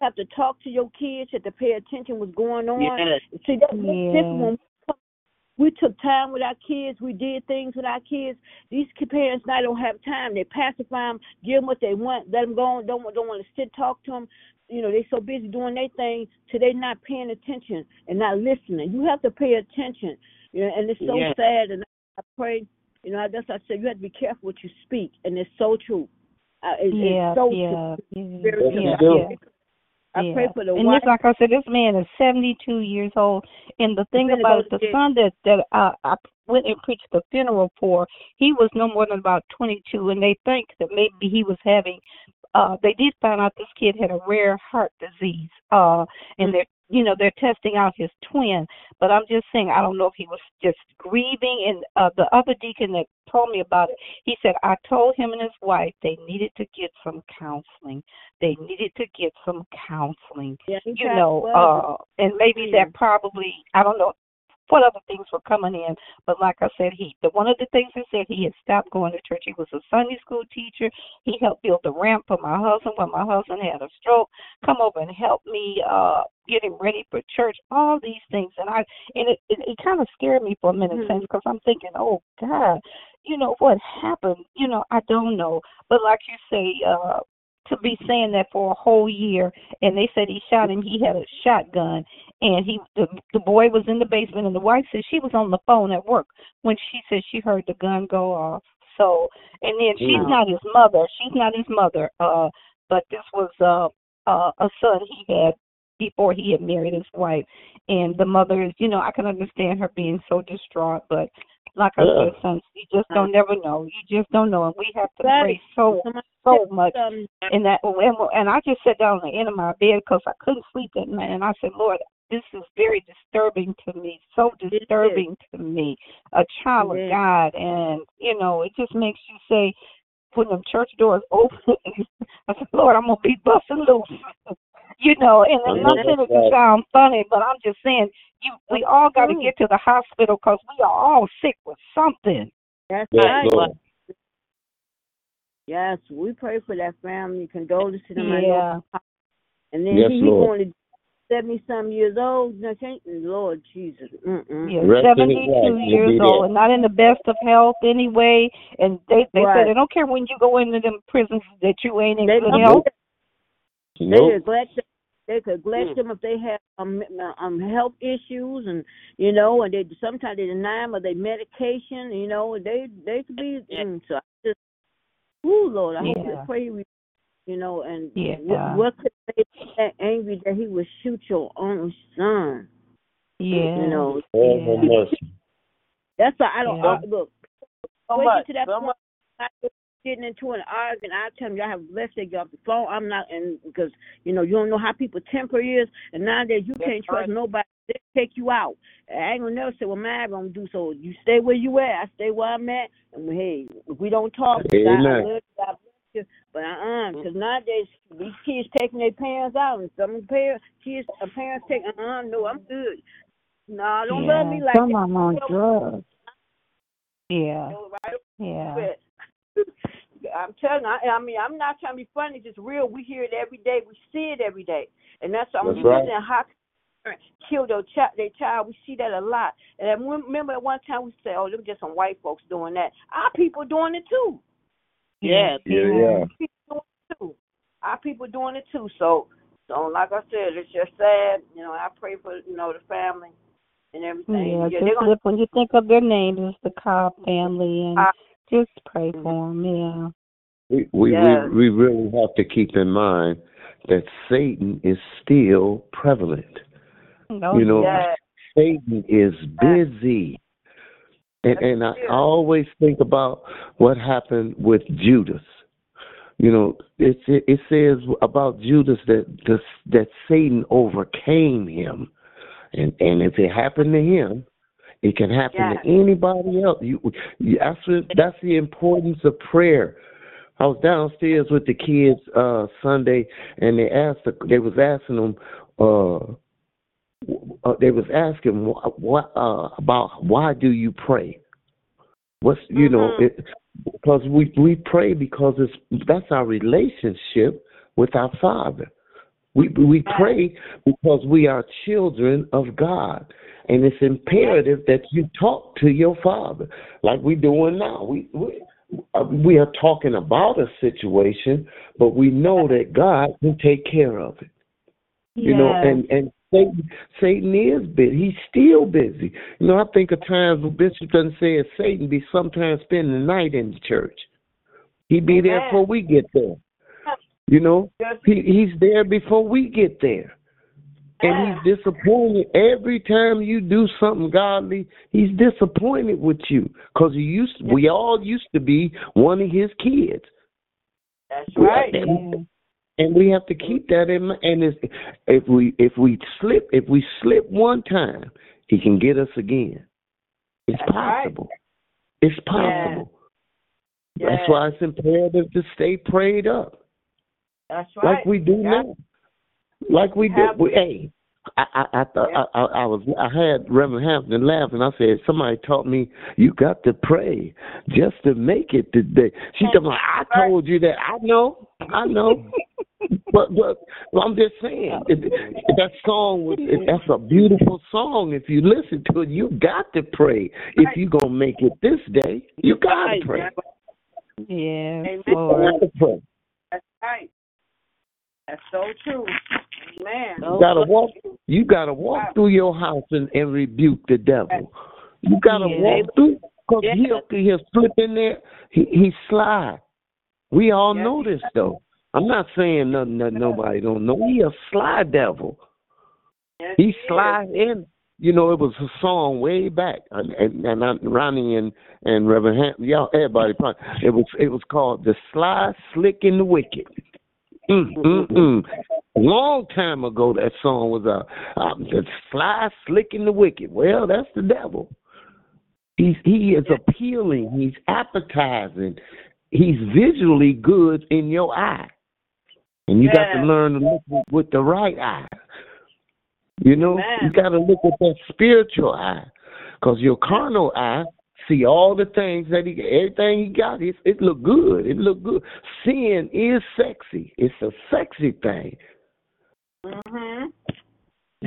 Speaker 4: have to talk to your kids, you have to pay attention what's going on.
Speaker 5: Yes.
Speaker 4: See, that's what's
Speaker 7: Yeah.
Speaker 4: different when we, took time with our kids, we did things with our kids. These ki- parents now don't have time. They pacify them, give them what they want, let them go on, don't, don't want to sit, talk to them. You know, they so busy doing their thing till they not paying attention and not listening. You have to pay attention. You know, and it's so
Speaker 5: Yes.
Speaker 4: sad. And I pray, you know, that's why I said you have to be careful what you speak, and it's so true. Uh, it,
Speaker 7: Yeah,
Speaker 4: it's so
Speaker 7: yeah, yeah,
Speaker 4: Very
Speaker 6: Yes,
Speaker 4: true.
Speaker 7: yeah,
Speaker 6: you
Speaker 7: yeah.
Speaker 4: I
Speaker 7: yeah.
Speaker 4: pray for the
Speaker 7: and
Speaker 4: wife.
Speaker 7: just like I said, this man is seventy two years old. And the thing about it, the
Speaker 4: to
Speaker 7: son that that I, I went and preached the funeral for, he was no more than about twenty two, and they think that maybe he was having. Uh, they did find out this kid had a rare heart disease. Uh, and they're you know they're testing out his twin. But I'm just saying, I don't know if he was just grieving. And uh, the other deacon that told me about it, he said I told him and his wife they needed to get some counseling. They needed to get some counseling
Speaker 4: Yeah,
Speaker 7: you know,
Speaker 4: well,
Speaker 7: uh, and maybe
Speaker 4: Yeah.
Speaker 7: that probably I don't know what other things were coming in, but like I said, he the one of the things he said he had stopped going to church. He was a Sunday school teacher. He helped build the ramp for my husband when my husband had a stroke. Come over and help me uh get him ready for church. All these things, and I and it it, it kind of scared me for a minute,
Speaker 4: Mhm.
Speaker 7: because I'm thinking, oh God, you know what happened? You know, I don't know, but like you say, uh to be saying that for a whole year and they said he shot him he had a shotgun and he the the boy was in the basement and the wife said she was on the phone at work when she said she heard the gun go off. So and then she's not his mother she's not his mother uh but this was uh uh a son he had before he had married his wife. And the mother is you know i can understand her being so distraught but like i said son you just don't never know. You just don't know and we have to
Speaker 4: That
Speaker 7: pray so so much and that and, and I just sat down on the end of my bed because I couldn't sleep that night, and I said, Lord, this is very disturbing to me, so disturbing to me, a child
Speaker 4: It
Speaker 7: of. God, and you know, it just makes you say, when the church doors open, I said, Lord, I'm gonna be busting loose. you know, and
Speaker 6: it's
Speaker 7: not that it sound funny, but I'm just saying, you we all got to get to the hospital because we are all sick with something.
Speaker 4: That's
Speaker 6: yes,
Speaker 4: right.
Speaker 6: Lord.
Speaker 4: Yes, we pray for that family. condolences to them.
Speaker 7: Yeah.
Speaker 4: And then
Speaker 6: yes, going
Speaker 4: to 70 some years old. Now, can't Lord Jesus.
Speaker 7: Yeah,
Speaker 6: 72
Speaker 7: years old and not in the best of health anyway. And they, they
Speaker 4: right.
Speaker 7: said they don't care when you go into them prisons that you ain't in
Speaker 4: they,
Speaker 7: good health.
Speaker 4: They,
Speaker 6: nope.
Speaker 4: they them. They neglect mm. them if they have um, um health issues and you know, and they sometimes they deny them of their medication. You know, they they could be. Mm, so I just, oh Lord, I
Speaker 7: yeah.
Speaker 4: hope pray we you know, and
Speaker 7: Yeah.
Speaker 4: what, what could make you that angry that he would shoot your own son?
Speaker 7: Yeah,
Speaker 4: You know,
Speaker 7: Yeah.
Speaker 4: that's why I don't
Speaker 7: Yeah.
Speaker 4: uh, look.
Speaker 5: So much.
Speaker 4: to that
Speaker 5: So
Speaker 4: point,
Speaker 5: much.
Speaker 4: I getting into an argument, I tell them y'all have less to get off the phone. I'm not, and because you know you don't know how people temper is, and nowadays you
Speaker 5: That's
Speaker 4: can't trust
Speaker 5: right.
Speaker 4: nobody. They take you out. I ain't gonna never say, "Well, man, gonna do so." You stay where you at. I stay where I'm at, and hey, if we don't talk, God, I
Speaker 6: Amen.
Speaker 4: love you, God bless you. But uh, uh because nowadays these kids taking their parents out, and some parents, kids, uh, parents take, uh, uh no, I'm good. No, don't love me like
Speaker 7: Some
Speaker 4: that.
Speaker 7: of them on drugs. Yeah,
Speaker 4: you know, right
Speaker 7: yeah,
Speaker 4: I'm telling you, I, I mean, I'm not trying to be funny, it's just real. We hear it every day, we see it every day, and that's what I'm
Speaker 6: That's right.
Speaker 4: saying. How parents kill their child, their child? We see that a lot. And I remember at one time we said, "Oh, them just some white folks doing that." Our people doing it too.
Speaker 5: Yeah.
Speaker 6: Yeah, yeah.
Speaker 4: People doing too. Our people doing it too. So, so like I said, it's just sad. You know, I pray for you know the family and everything.
Speaker 7: Yeah,
Speaker 4: they're
Speaker 7: just
Speaker 4: gonna
Speaker 7: when you think of their names, it's the Cobb family, and
Speaker 4: Uh,
Speaker 7: just pray for them. Yeah,
Speaker 6: We we,
Speaker 4: Yes.
Speaker 6: we we really have to keep in mind that Satan is still prevalent.
Speaker 7: no,
Speaker 6: You know,
Speaker 4: yeah.
Speaker 6: Satan is busy. And and I, always think about what happened with Judas. You know, it it, it says about Judas that the, that Satan overcame him, and and if it happened to him, it can happen
Speaker 4: Yeah.
Speaker 6: to anybody else. You, you that's what, that's the importance of prayer. I was downstairs with the kids uh Sunday, and they asked they was asking them uh uh, they was asking what, what uh, about why do you pray? What's you know
Speaker 9: Mhm.
Speaker 6: it, because we we pray because it's that's our relationship with our Father. We we pray because we are children of God, and it's imperative that you talk to your Father like we're doing now. We we uh, we are talking about a situation, but we know that God can take care of it. You know, and and Satan Satan is busy. He's still busy. You know, I think of times when Bishop doesn't say Satan be sometimes spending the night in the church. He be there before we get there. You know, he he's there before we get there. And he's disappointed every time you do something godly. He's disappointed with you because you used. We all used to be one of his kids.
Speaker 9: That's right.
Speaker 6: And we have to keep that in mind. And it's, if we if we slip if we slip one time, he can get us again. It's
Speaker 9: That's right.
Speaker 6: possible. It's possible. That's why it's imperative to stay prayed up,
Speaker 9: That's right.
Speaker 6: like we do
Speaker 9: Yeah.
Speaker 6: now. Like we do.
Speaker 9: Have-
Speaker 6: We, hey, I I I thought I, I I was I had Reverend Hampton laughing. I said somebody taught me you got to pray just to make it today. She told me I told you that. I know, I know. but but I'm just saying oh, it- that song was that's a beautiful song. If you listen to it, you got to pray. If you gonna make it this day, you got to pray. Yeah,
Speaker 7: Lord.
Speaker 6: pray.
Speaker 9: That's right. That's so true. Amen.
Speaker 6: You gotta walk. You gotta walk through your house and, and rebuke the devil. You gotta
Speaker 7: Yeah.
Speaker 6: walk through because
Speaker 9: Yeah.
Speaker 6: he'll he'll slip in there. He he slide. We all
Speaker 9: Yes,
Speaker 6: know this though. I'm not saying nothing that nobody don't know. He a sly devil.
Speaker 9: Yes,
Speaker 6: He slide in. You know, it was a song way back, and and, and I, Ronnie and and Reverend Ham, y'all, everybody probably. It was it was called the Sly, Slick, and the Wicked. Mm, mm, mm. Long time ago, that song was uh, um, the Sly, Slick, and the Wicked. Well, that's the devil. He's he is appealing. He's appetizing. He's visually good in your eye, and you got to learn to look with- the right eye. You know,
Speaker 9: Amen.
Speaker 6: you got to look with that spiritual eye, because your carnal eye see all the things that he, everything he got. It it look good. It look good. Sin is sexy. It's a sexy thing,
Speaker 9: Mhm.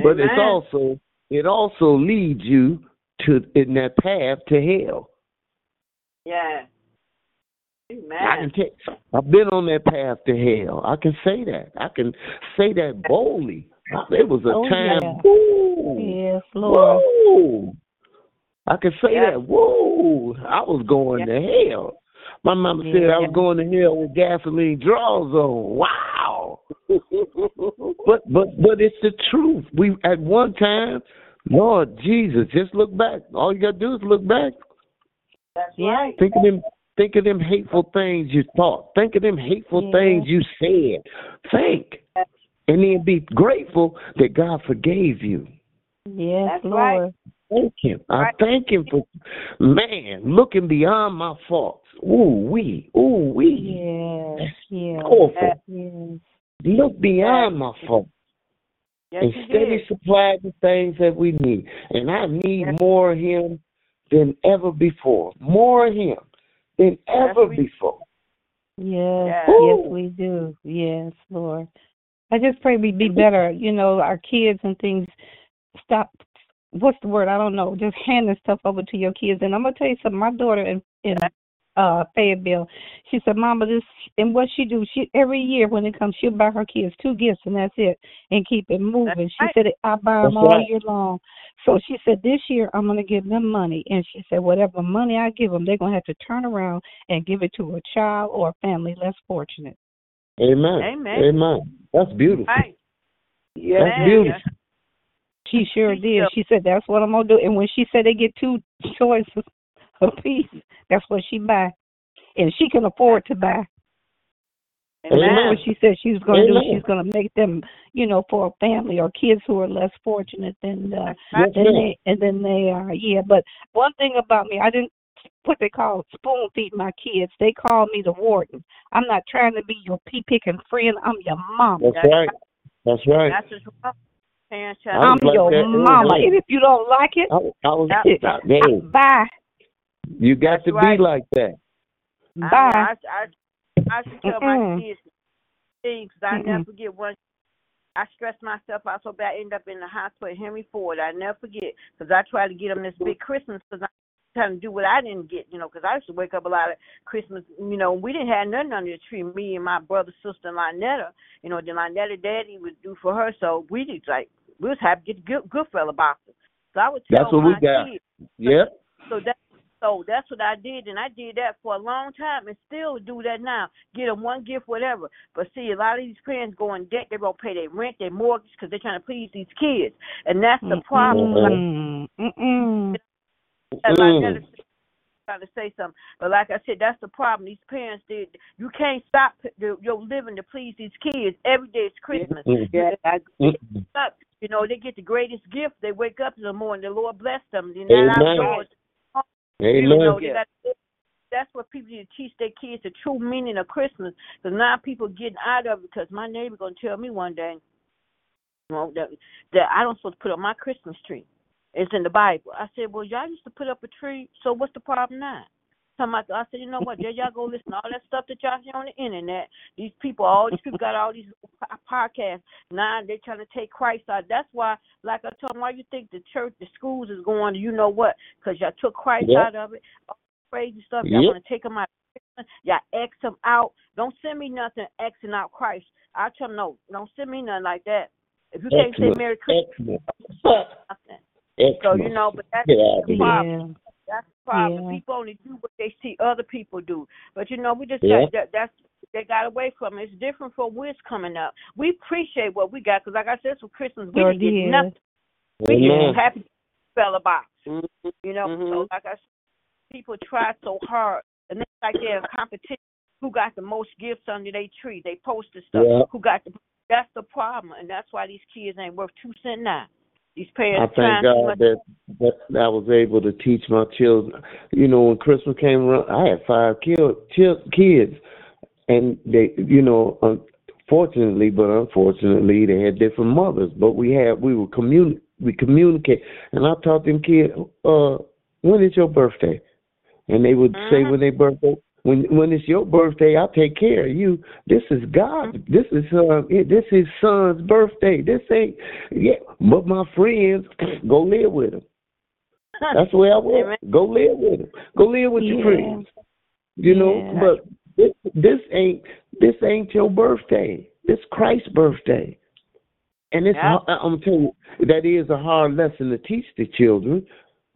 Speaker 6: but it's also it also leads you to in that path to hell.
Speaker 9: Yeah.
Speaker 6: I can
Speaker 9: Amen.
Speaker 6: take. I've been on that path to hell. I can say that. I can say that boldly. It was a
Speaker 7: Oh,
Speaker 6: time.
Speaker 7: yeah.
Speaker 6: Woo,
Speaker 7: Yes, Lord.
Speaker 6: whoa. I can say
Speaker 9: Yeah.
Speaker 6: that. Whoa, I was going to hell. My mama said I was going to hell with gasoline draws on. Wow. but but but it's the truth. We at one time, Lord Jesus, just look back. All you gotta do is look back.
Speaker 9: That's
Speaker 7: Yeah.
Speaker 9: right.
Speaker 6: Think of them. Think of them hateful things you thought. Think of them hateful
Speaker 7: Yeah.
Speaker 6: things you said. Think, and then be grateful that God forgave you.
Speaker 7: Yes,
Speaker 9: That's right.
Speaker 7: Lord.
Speaker 6: Thank Him. I thank Him for, man, looking beyond my faults. Ooh wee, ooh wee.
Speaker 7: Yes, yes,
Speaker 6: Powerful.
Speaker 7: yes.
Speaker 6: Look beyond my faults
Speaker 9: Yes,
Speaker 6: and
Speaker 9: you
Speaker 6: steady
Speaker 9: did.
Speaker 6: supply the things that we need. And I need
Speaker 9: Yes.
Speaker 6: more of Him than ever before. More of Him than ever
Speaker 9: we-
Speaker 6: before.
Speaker 7: Yes,
Speaker 9: Yes.
Speaker 7: yes, we do. Yes, Lord. I just pray we be better. You know, our kids and things. Stop. What's the word? I don't know. Just handing stuff over to your kids. And I'm gonna tell you something. My daughter in in uh Fayetteville, she said, "Mama, this and what she do? She every year when it comes, she'll buy her kids two gifts and that's it, and keep it moving." She
Speaker 9: right.
Speaker 7: said, "I buy
Speaker 6: That's
Speaker 7: them all
Speaker 6: right.
Speaker 7: year long." So she said, "This year I'm gonna give them money," and she said, "Whatever money I give them, they're gonna have to turn around and give it to a child or a family less fortunate."
Speaker 6: Amen.
Speaker 9: Amen.
Speaker 6: Amen. That's beautiful.
Speaker 9: Right.
Speaker 6: That's
Speaker 9: Amen.
Speaker 6: beautiful.
Speaker 7: She sure did. She said that's what I'm gonna do. And when she said they get two choices apiece, that's what she buy, and she can afford to buy.
Speaker 6: Amen.
Speaker 9: Amen.
Speaker 7: What she said she was gonna do, she's gonna make them, you know, for a family or kids who are less fortunate than uh,
Speaker 6: Yes,
Speaker 7: than
Speaker 6: ma'am.
Speaker 7: they and then they are. Yeah, but one thing about me, I didn't what they call spoon feed my kids. They call me the warden. I'm not trying to be your pea picking friend. I'm your mom.
Speaker 6: That's right. That's right.
Speaker 9: That's just wrong.
Speaker 6: I
Speaker 4: try
Speaker 6: was
Speaker 7: I'm your mama. And if you don't like it,
Speaker 6: I, I was,
Speaker 4: Yep.
Speaker 6: hey,
Speaker 7: bye.
Speaker 6: You got
Speaker 4: That's
Speaker 6: to
Speaker 4: right.
Speaker 6: be like that.
Speaker 4: I,
Speaker 7: Bye.
Speaker 4: I, I, I should tell my kids things 'cause I never
Speaker 7: Mm-mm.
Speaker 4: forget one. I stressed myself out so bad I ended up in the hospital at Henry Ford. I never forget because I tried to get them this big Christmas because I'm trying to do what I didn't get, you know, because I used to wake up a lot of Christmas, you know, we didn't have nothing under the tree. Me and my brother, sister, and Lynetta, you know, then Lynetta daddy would do for her. So we just like, we was happy to get good, Goodfellow boxes. So I would tell
Speaker 6: That's what
Speaker 4: my
Speaker 6: we got.
Speaker 4: kids.
Speaker 6: Yep.
Speaker 4: So that so that's what I did, and I did that for a long time, and still do that now. Get them one gift, whatever. But see, a lot of these parents go in debt. They gonna pay their rent, their mortgage, because they're trying to please these kids, and that's the problem. Like,
Speaker 7: Mm-mm. Mm-mm.
Speaker 4: like
Speaker 6: Mm.
Speaker 4: that is trying to say something, but like I said, that's the problem. These parents, they, you can't stop the, your living to please these kids. Every day is Christmas. Yeah, I. You know, they get the greatest gift. They wake up in the morning. The Lord bless them. They're not
Speaker 6: Amen.
Speaker 4: You know,
Speaker 6: Amen.
Speaker 4: got, that's what people need to teach their kids the true meaning of Christmas. Because now people getting out of it. Because my neighbor gonna tell me one day, well, that that I don't supposed to put up my Christmas tree. It's in the Bible. I said, well, y'all used to put up a tree. So what's the problem now? Something like, I said, you know what? There y'all go listen to all that stuff that y'all hear on the internet. These people, all these people got all these podcasts. Now they're trying to take Christ out. That's why, like I told them, why you think the church, the schools is going? To you know what? Because y'all took Christ
Speaker 6: Yep.
Speaker 4: out of it. All crazy stuff. Y'all
Speaker 6: Yep.
Speaker 4: want to take them out. Y'all X them out. Don't send me nothing Xing out Christ. I tell them no. Don't send me nothing like that. If you can't say Merry Christmas,
Speaker 6: Excellent.
Speaker 4: nothing. So you know, but that's
Speaker 6: Get
Speaker 4: the
Speaker 6: here.
Speaker 4: problem. That's the problem.
Speaker 7: Yeah.
Speaker 4: People only do what they see other people do. But you know, we just
Speaker 6: Yeah.
Speaker 4: got that. That's they got away from it. It's different from what's coming up. We appreciate what we got because, like I said, for Christmas we
Speaker 7: Sure
Speaker 4: didn't get nothing. We
Speaker 6: Amen.
Speaker 4: just happy fell a box.
Speaker 5: Mm-hmm.
Speaker 4: You know,
Speaker 5: Mhm.
Speaker 4: so like I said, people try so hard, and it's like they're in competition. Who got the most gifts under their tree? They posted stuff.
Speaker 6: Yeah.
Speaker 4: Who got the? That's the problem, and that's why these kids ain't worth two cent now. These
Speaker 6: I thank God that, that I was able to teach my children. You know, when Christmas came around, I had five kids, and they, you know, unfortunately, but unfortunately, they had different mothers. But we had, we were communi- we communicate, and I taught them kids, uh, when is your birthday? And they would say
Speaker 4: Mhm.
Speaker 6: when they birthday. When when it's your birthday, I'll take care of you. This is God. This is uh, this is son's birthday. This ain't yeah. But my friends go live with him. That's the way I
Speaker 4: Amen.
Speaker 6: Go live with him. Go live with your
Speaker 7: Yeah.
Speaker 6: friends. You know,
Speaker 7: Yeah.
Speaker 6: but this this ain't this ain't your birthday. This Christ's birthday. And it's
Speaker 4: Yeah.
Speaker 6: hard, I'm telling you that is a hard lesson to teach the children,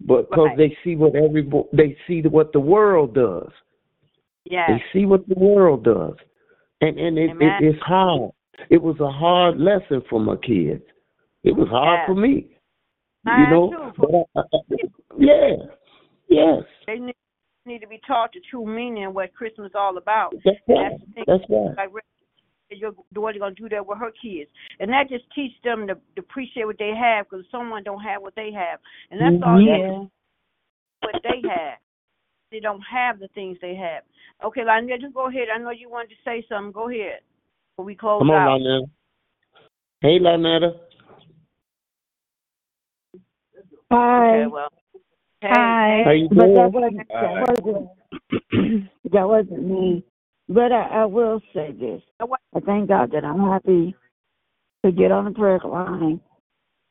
Speaker 6: but because
Speaker 4: Right.
Speaker 6: they see what every they see what the world does.
Speaker 4: Yeah.
Speaker 6: They see what the world does, and and it, it it's hard. It was a hard lesson for my kids. It was hard for me, you
Speaker 4: Mine
Speaker 6: know. But I, I, yeah, yes,
Speaker 4: They need, need to be taught the true meaning of what Christmas is all about.
Speaker 6: that's right.
Speaker 4: that's the thing.
Speaker 6: That's right.
Speaker 4: Like your daughter gonna do that with her kids, and that just teach them to, to appreciate what they have because someone don't have what they have, and that's mm-hmm. all you
Speaker 7: Yeah.
Speaker 4: what they have. They don't have the things they have. Okay, Lionel, just go ahead. I know you wanted to say something. Go ahead. Before we close
Speaker 6: Come
Speaker 4: out.
Speaker 6: on, Lynetta. Hey, Lynetta.
Speaker 8: Hi.
Speaker 4: Okay, well. Hey,
Speaker 7: Hi.
Speaker 6: How you
Speaker 8: But that wasn't that wasn't that wasn't me. But I, I will say this. I thank God that I'm happy to get on the prayer line.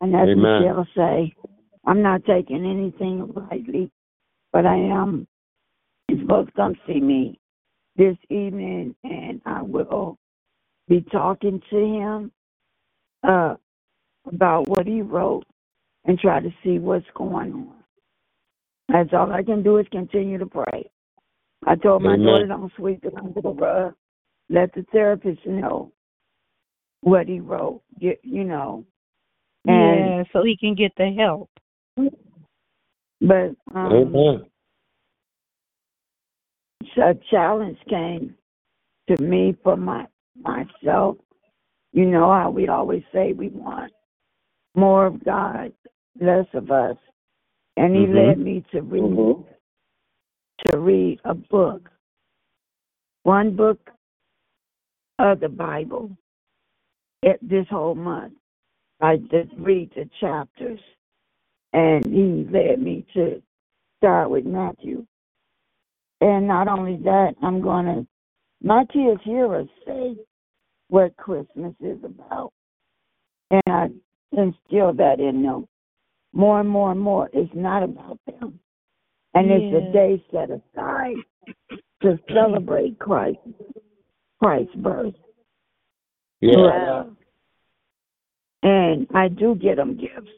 Speaker 8: And as
Speaker 6: Amen.
Speaker 8: Michelle say, I'm not taking anything lightly, but I am he's supposed to come see me this evening and I will be talking to him uh about what he wrote and try to see what's going on. That's all I can do is continue to pray. I told my
Speaker 6: Amen.
Speaker 8: daughter don't sweep it under the rug. Let the therapist know what he wrote. You, you know. And
Speaker 7: Yeah, so he can get the help.
Speaker 8: but um
Speaker 6: Amen.
Speaker 8: A challenge came to me for my myself. You know how we always say we want more of God, less of us. And he
Speaker 6: Mhm.
Speaker 8: led me to read to read a book. One book of the Bible at this whole month. I just read the chapters, and he led me to start with Matthew. And not only that, I'm going to, my kids hear us say what Christmas is about. And I instill that in them more and more and more. It's not about them. And it's a day set aside to celebrate Christ, Christ's birth.
Speaker 6: Yeah.
Speaker 8: And I do get them gifts.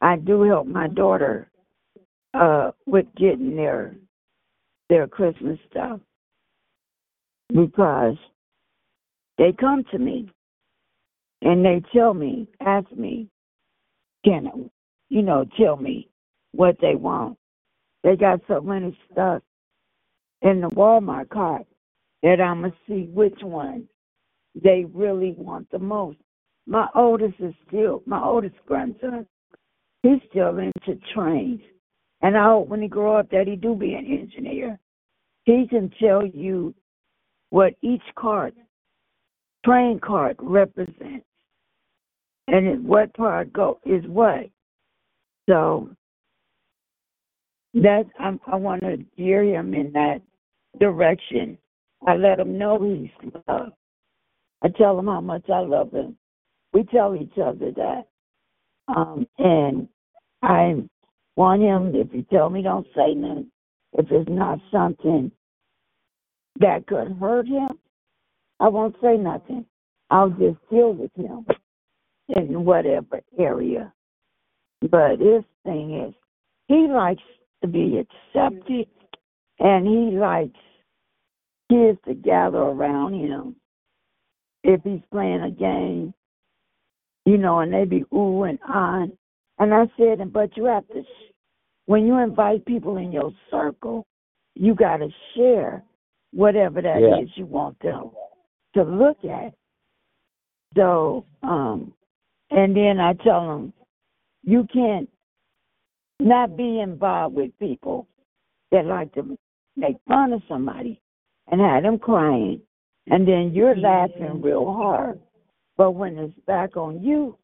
Speaker 8: I do help my daughter uh with getting their their Christmas stuff because they come to me and they tell me, ask me, can you know, tell me what they want. They got so many stuff in the Walmart cart that I'ma see which one they really want the most. My oldest is still my oldest grandson. He's still into trains, and I hope when he grow up that he do be an engineer. He can tell you what each card, train card represents, and what part go is what. So that I, I want to gear him in that direction. I let him know he's loved. I tell him how much I love him. We tell each other that. Um, and I want him, if he tell me don't say nothing, if it's not something that could hurt him, I won't say nothing. I'll just deal with him in whatever area. But his thing is, he likes to be accepted, and he likes kids to gather around him. If he's playing a game, you know, and they be ooh and ah on. And I said, but you have to, sh- when you invite people in your circle, you got to share whatever that is
Speaker 6: Yeah.
Speaker 8: you want them to look at. So, um, and then I tell them, you can't not be involved with people that like to make fun of somebody and have them crying, and then you're laughing real hard. But when it's back on you,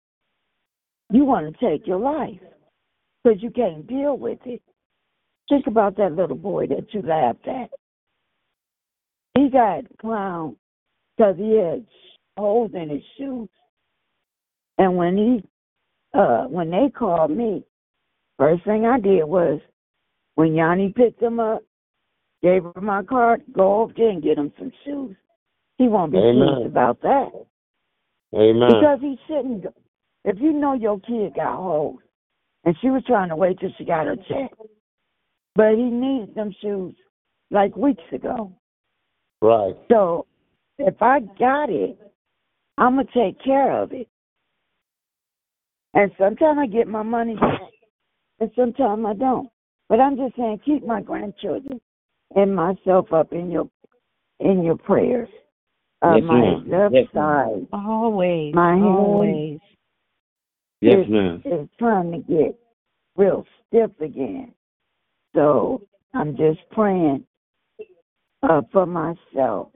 Speaker 8: you want to take your life because you can't deal with it. Think about that little boy that you laughed at. He got clown because he had holes in his shoes. And when he, uh, when they called me, first thing I did was, when Yanni picked him up, gave her my card, go over there and get him some shoes. He won't be
Speaker 6: Amen.
Speaker 8: pleased about that.
Speaker 6: Amen.
Speaker 8: Because he shouldn't. Go- If you know your kid got holes, and she was trying to wait till she got her check, but he needed them shoes like weeks ago.
Speaker 6: right.
Speaker 8: So if I got it, I'm gonna take care of it. And sometimes I get my money back, and sometimes I don't. But I'm just saying, keep my grandchildren and myself up in your in your prayers. Uh,
Speaker 6: Yes,
Speaker 8: my
Speaker 6: ma'am.
Speaker 8: left
Speaker 6: Yes,
Speaker 8: side
Speaker 7: Always.
Speaker 8: My hand.
Speaker 7: always.
Speaker 6: Yes,
Speaker 8: is,
Speaker 6: ma'am.
Speaker 8: is trying to get real stiff again. So I'm just praying uh, for myself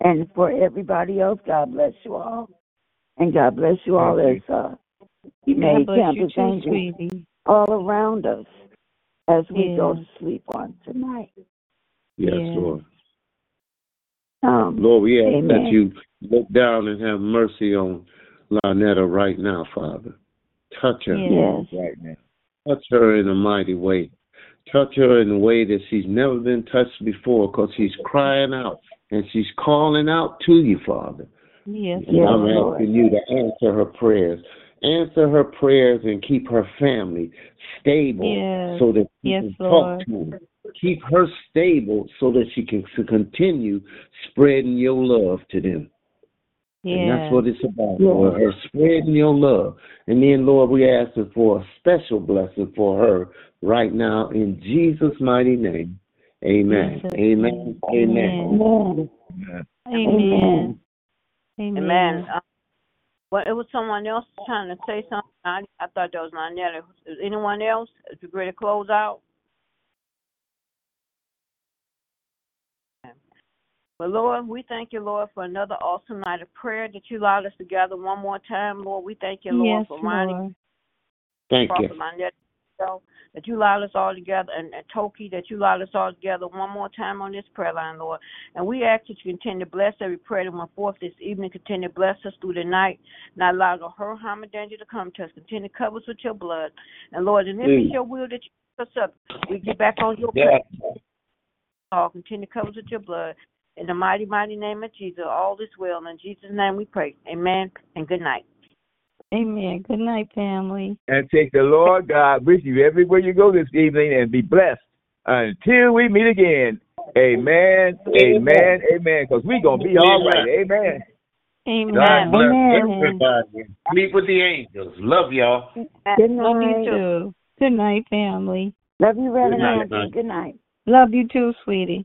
Speaker 8: and for everybody else. God bless you all. And God bless you all
Speaker 3: Thank
Speaker 8: as uh, you
Speaker 7: God
Speaker 8: made
Speaker 7: bless you
Speaker 8: campus angels
Speaker 7: sweetie.
Speaker 8: all around us as we go to sleep on tonight.
Speaker 6: Yes,
Speaker 7: Yes.
Speaker 6: Lord.
Speaker 8: Um,
Speaker 6: Lord, we ask
Speaker 8: Amen.
Speaker 6: that you look down and have mercy on Lynetta right now, Father. Touch her
Speaker 7: Yes.
Speaker 8: yes.
Speaker 6: right now. Touch her in a mighty way. Touch her in a way that she's never been touched before because she's crying out and she's calling out to you, Father.
Speaker 7: Yes.
Speaker 6: And
Speaker 8: Yes,
Speaker 6: I'm
Speaker 8: Lord.
Speaker 6: asking you to answer her prayers. Answer her prayers and keep her family stable
Speaker 7: Yes.
Speaker 6: so that she
Speaker 7: Yes,
Speaker 6: can
Speaker 7: Lord.
Speaker 6: talk to her. Keep her stable so that she can continue spreading your love to them. And
Speaker 7: Yes.
Speaker 6: that's what it's about,
Speaker 8: Yes.
Speaker 6: Lord, her spreading your love. And then, Lord, we asking for a special blessing for her right now in Jesus' mighty name. Amen.
Speaker 7: Jesus'
Speaker 6: Amen.
Speaker 7: name.
Speaker 6: Amen.
Speaker 8: Amen.
Speaker 7: Amen. Amen.
Speaker 9: Amen. Uh, well, it was someone else trying to say something. I, I thought that was Lynetta. Is anyone else? Is you ready to close out?
Speaker 4: But Lord, we thank you, Lord, for another awesome night of prayer that you allowed us to gather one more time. Lord, we thank you, Lord,
Speaker 7: Yes,
Speaker 4: for Ronnie,
Speaker 7: Lord.
Speaker 6: Thank you.
Speaker 4: Prophet that you allowed us all together, and, and Toki, that you allowed us all together one more time on this prayer line, Lord. And we ask that you continue to bless every prayer that went forth this evening. Continue to bless us through the night, not allow no hurt, harm, or danger to come to us. Continue to cover us with your blood. And Lord, and if
Speaker 6: Mm.
Speaker 4: it's your will that you pick us up, we get back on your
Speaker 6: Yeah.
Speaker 4: prayer. Lord, continue to cover us with your blood. In the mighty, mighty name of Jesus, all is well. In Jesus' name we pray. Amen and good night.
Speaker 7: Amen. Good night, family.
Speaker 3: And take the Lord God with you everywhere you go this evening and be blessed until we meet again. Amen. Amen. Amen. Because we're going to be all right. Amen.
Speaker 7: Amen.
Speaker 6: God bless
Speaker 7: Amen.
Speaker 6: everybody. Sleep with the angels. Love y'all.
Speaker 8: Good
Speaker 7: Love you
Speaker 8: night.
Speaker 7: too. Good night, family.
Speaker 8: Love you, Reverend
Speaker 6: night,
Speaker 8: Anthony.
Speaker 6: night.
Speaker 8: Good night.
Speaker 7: Love you too, sweetie.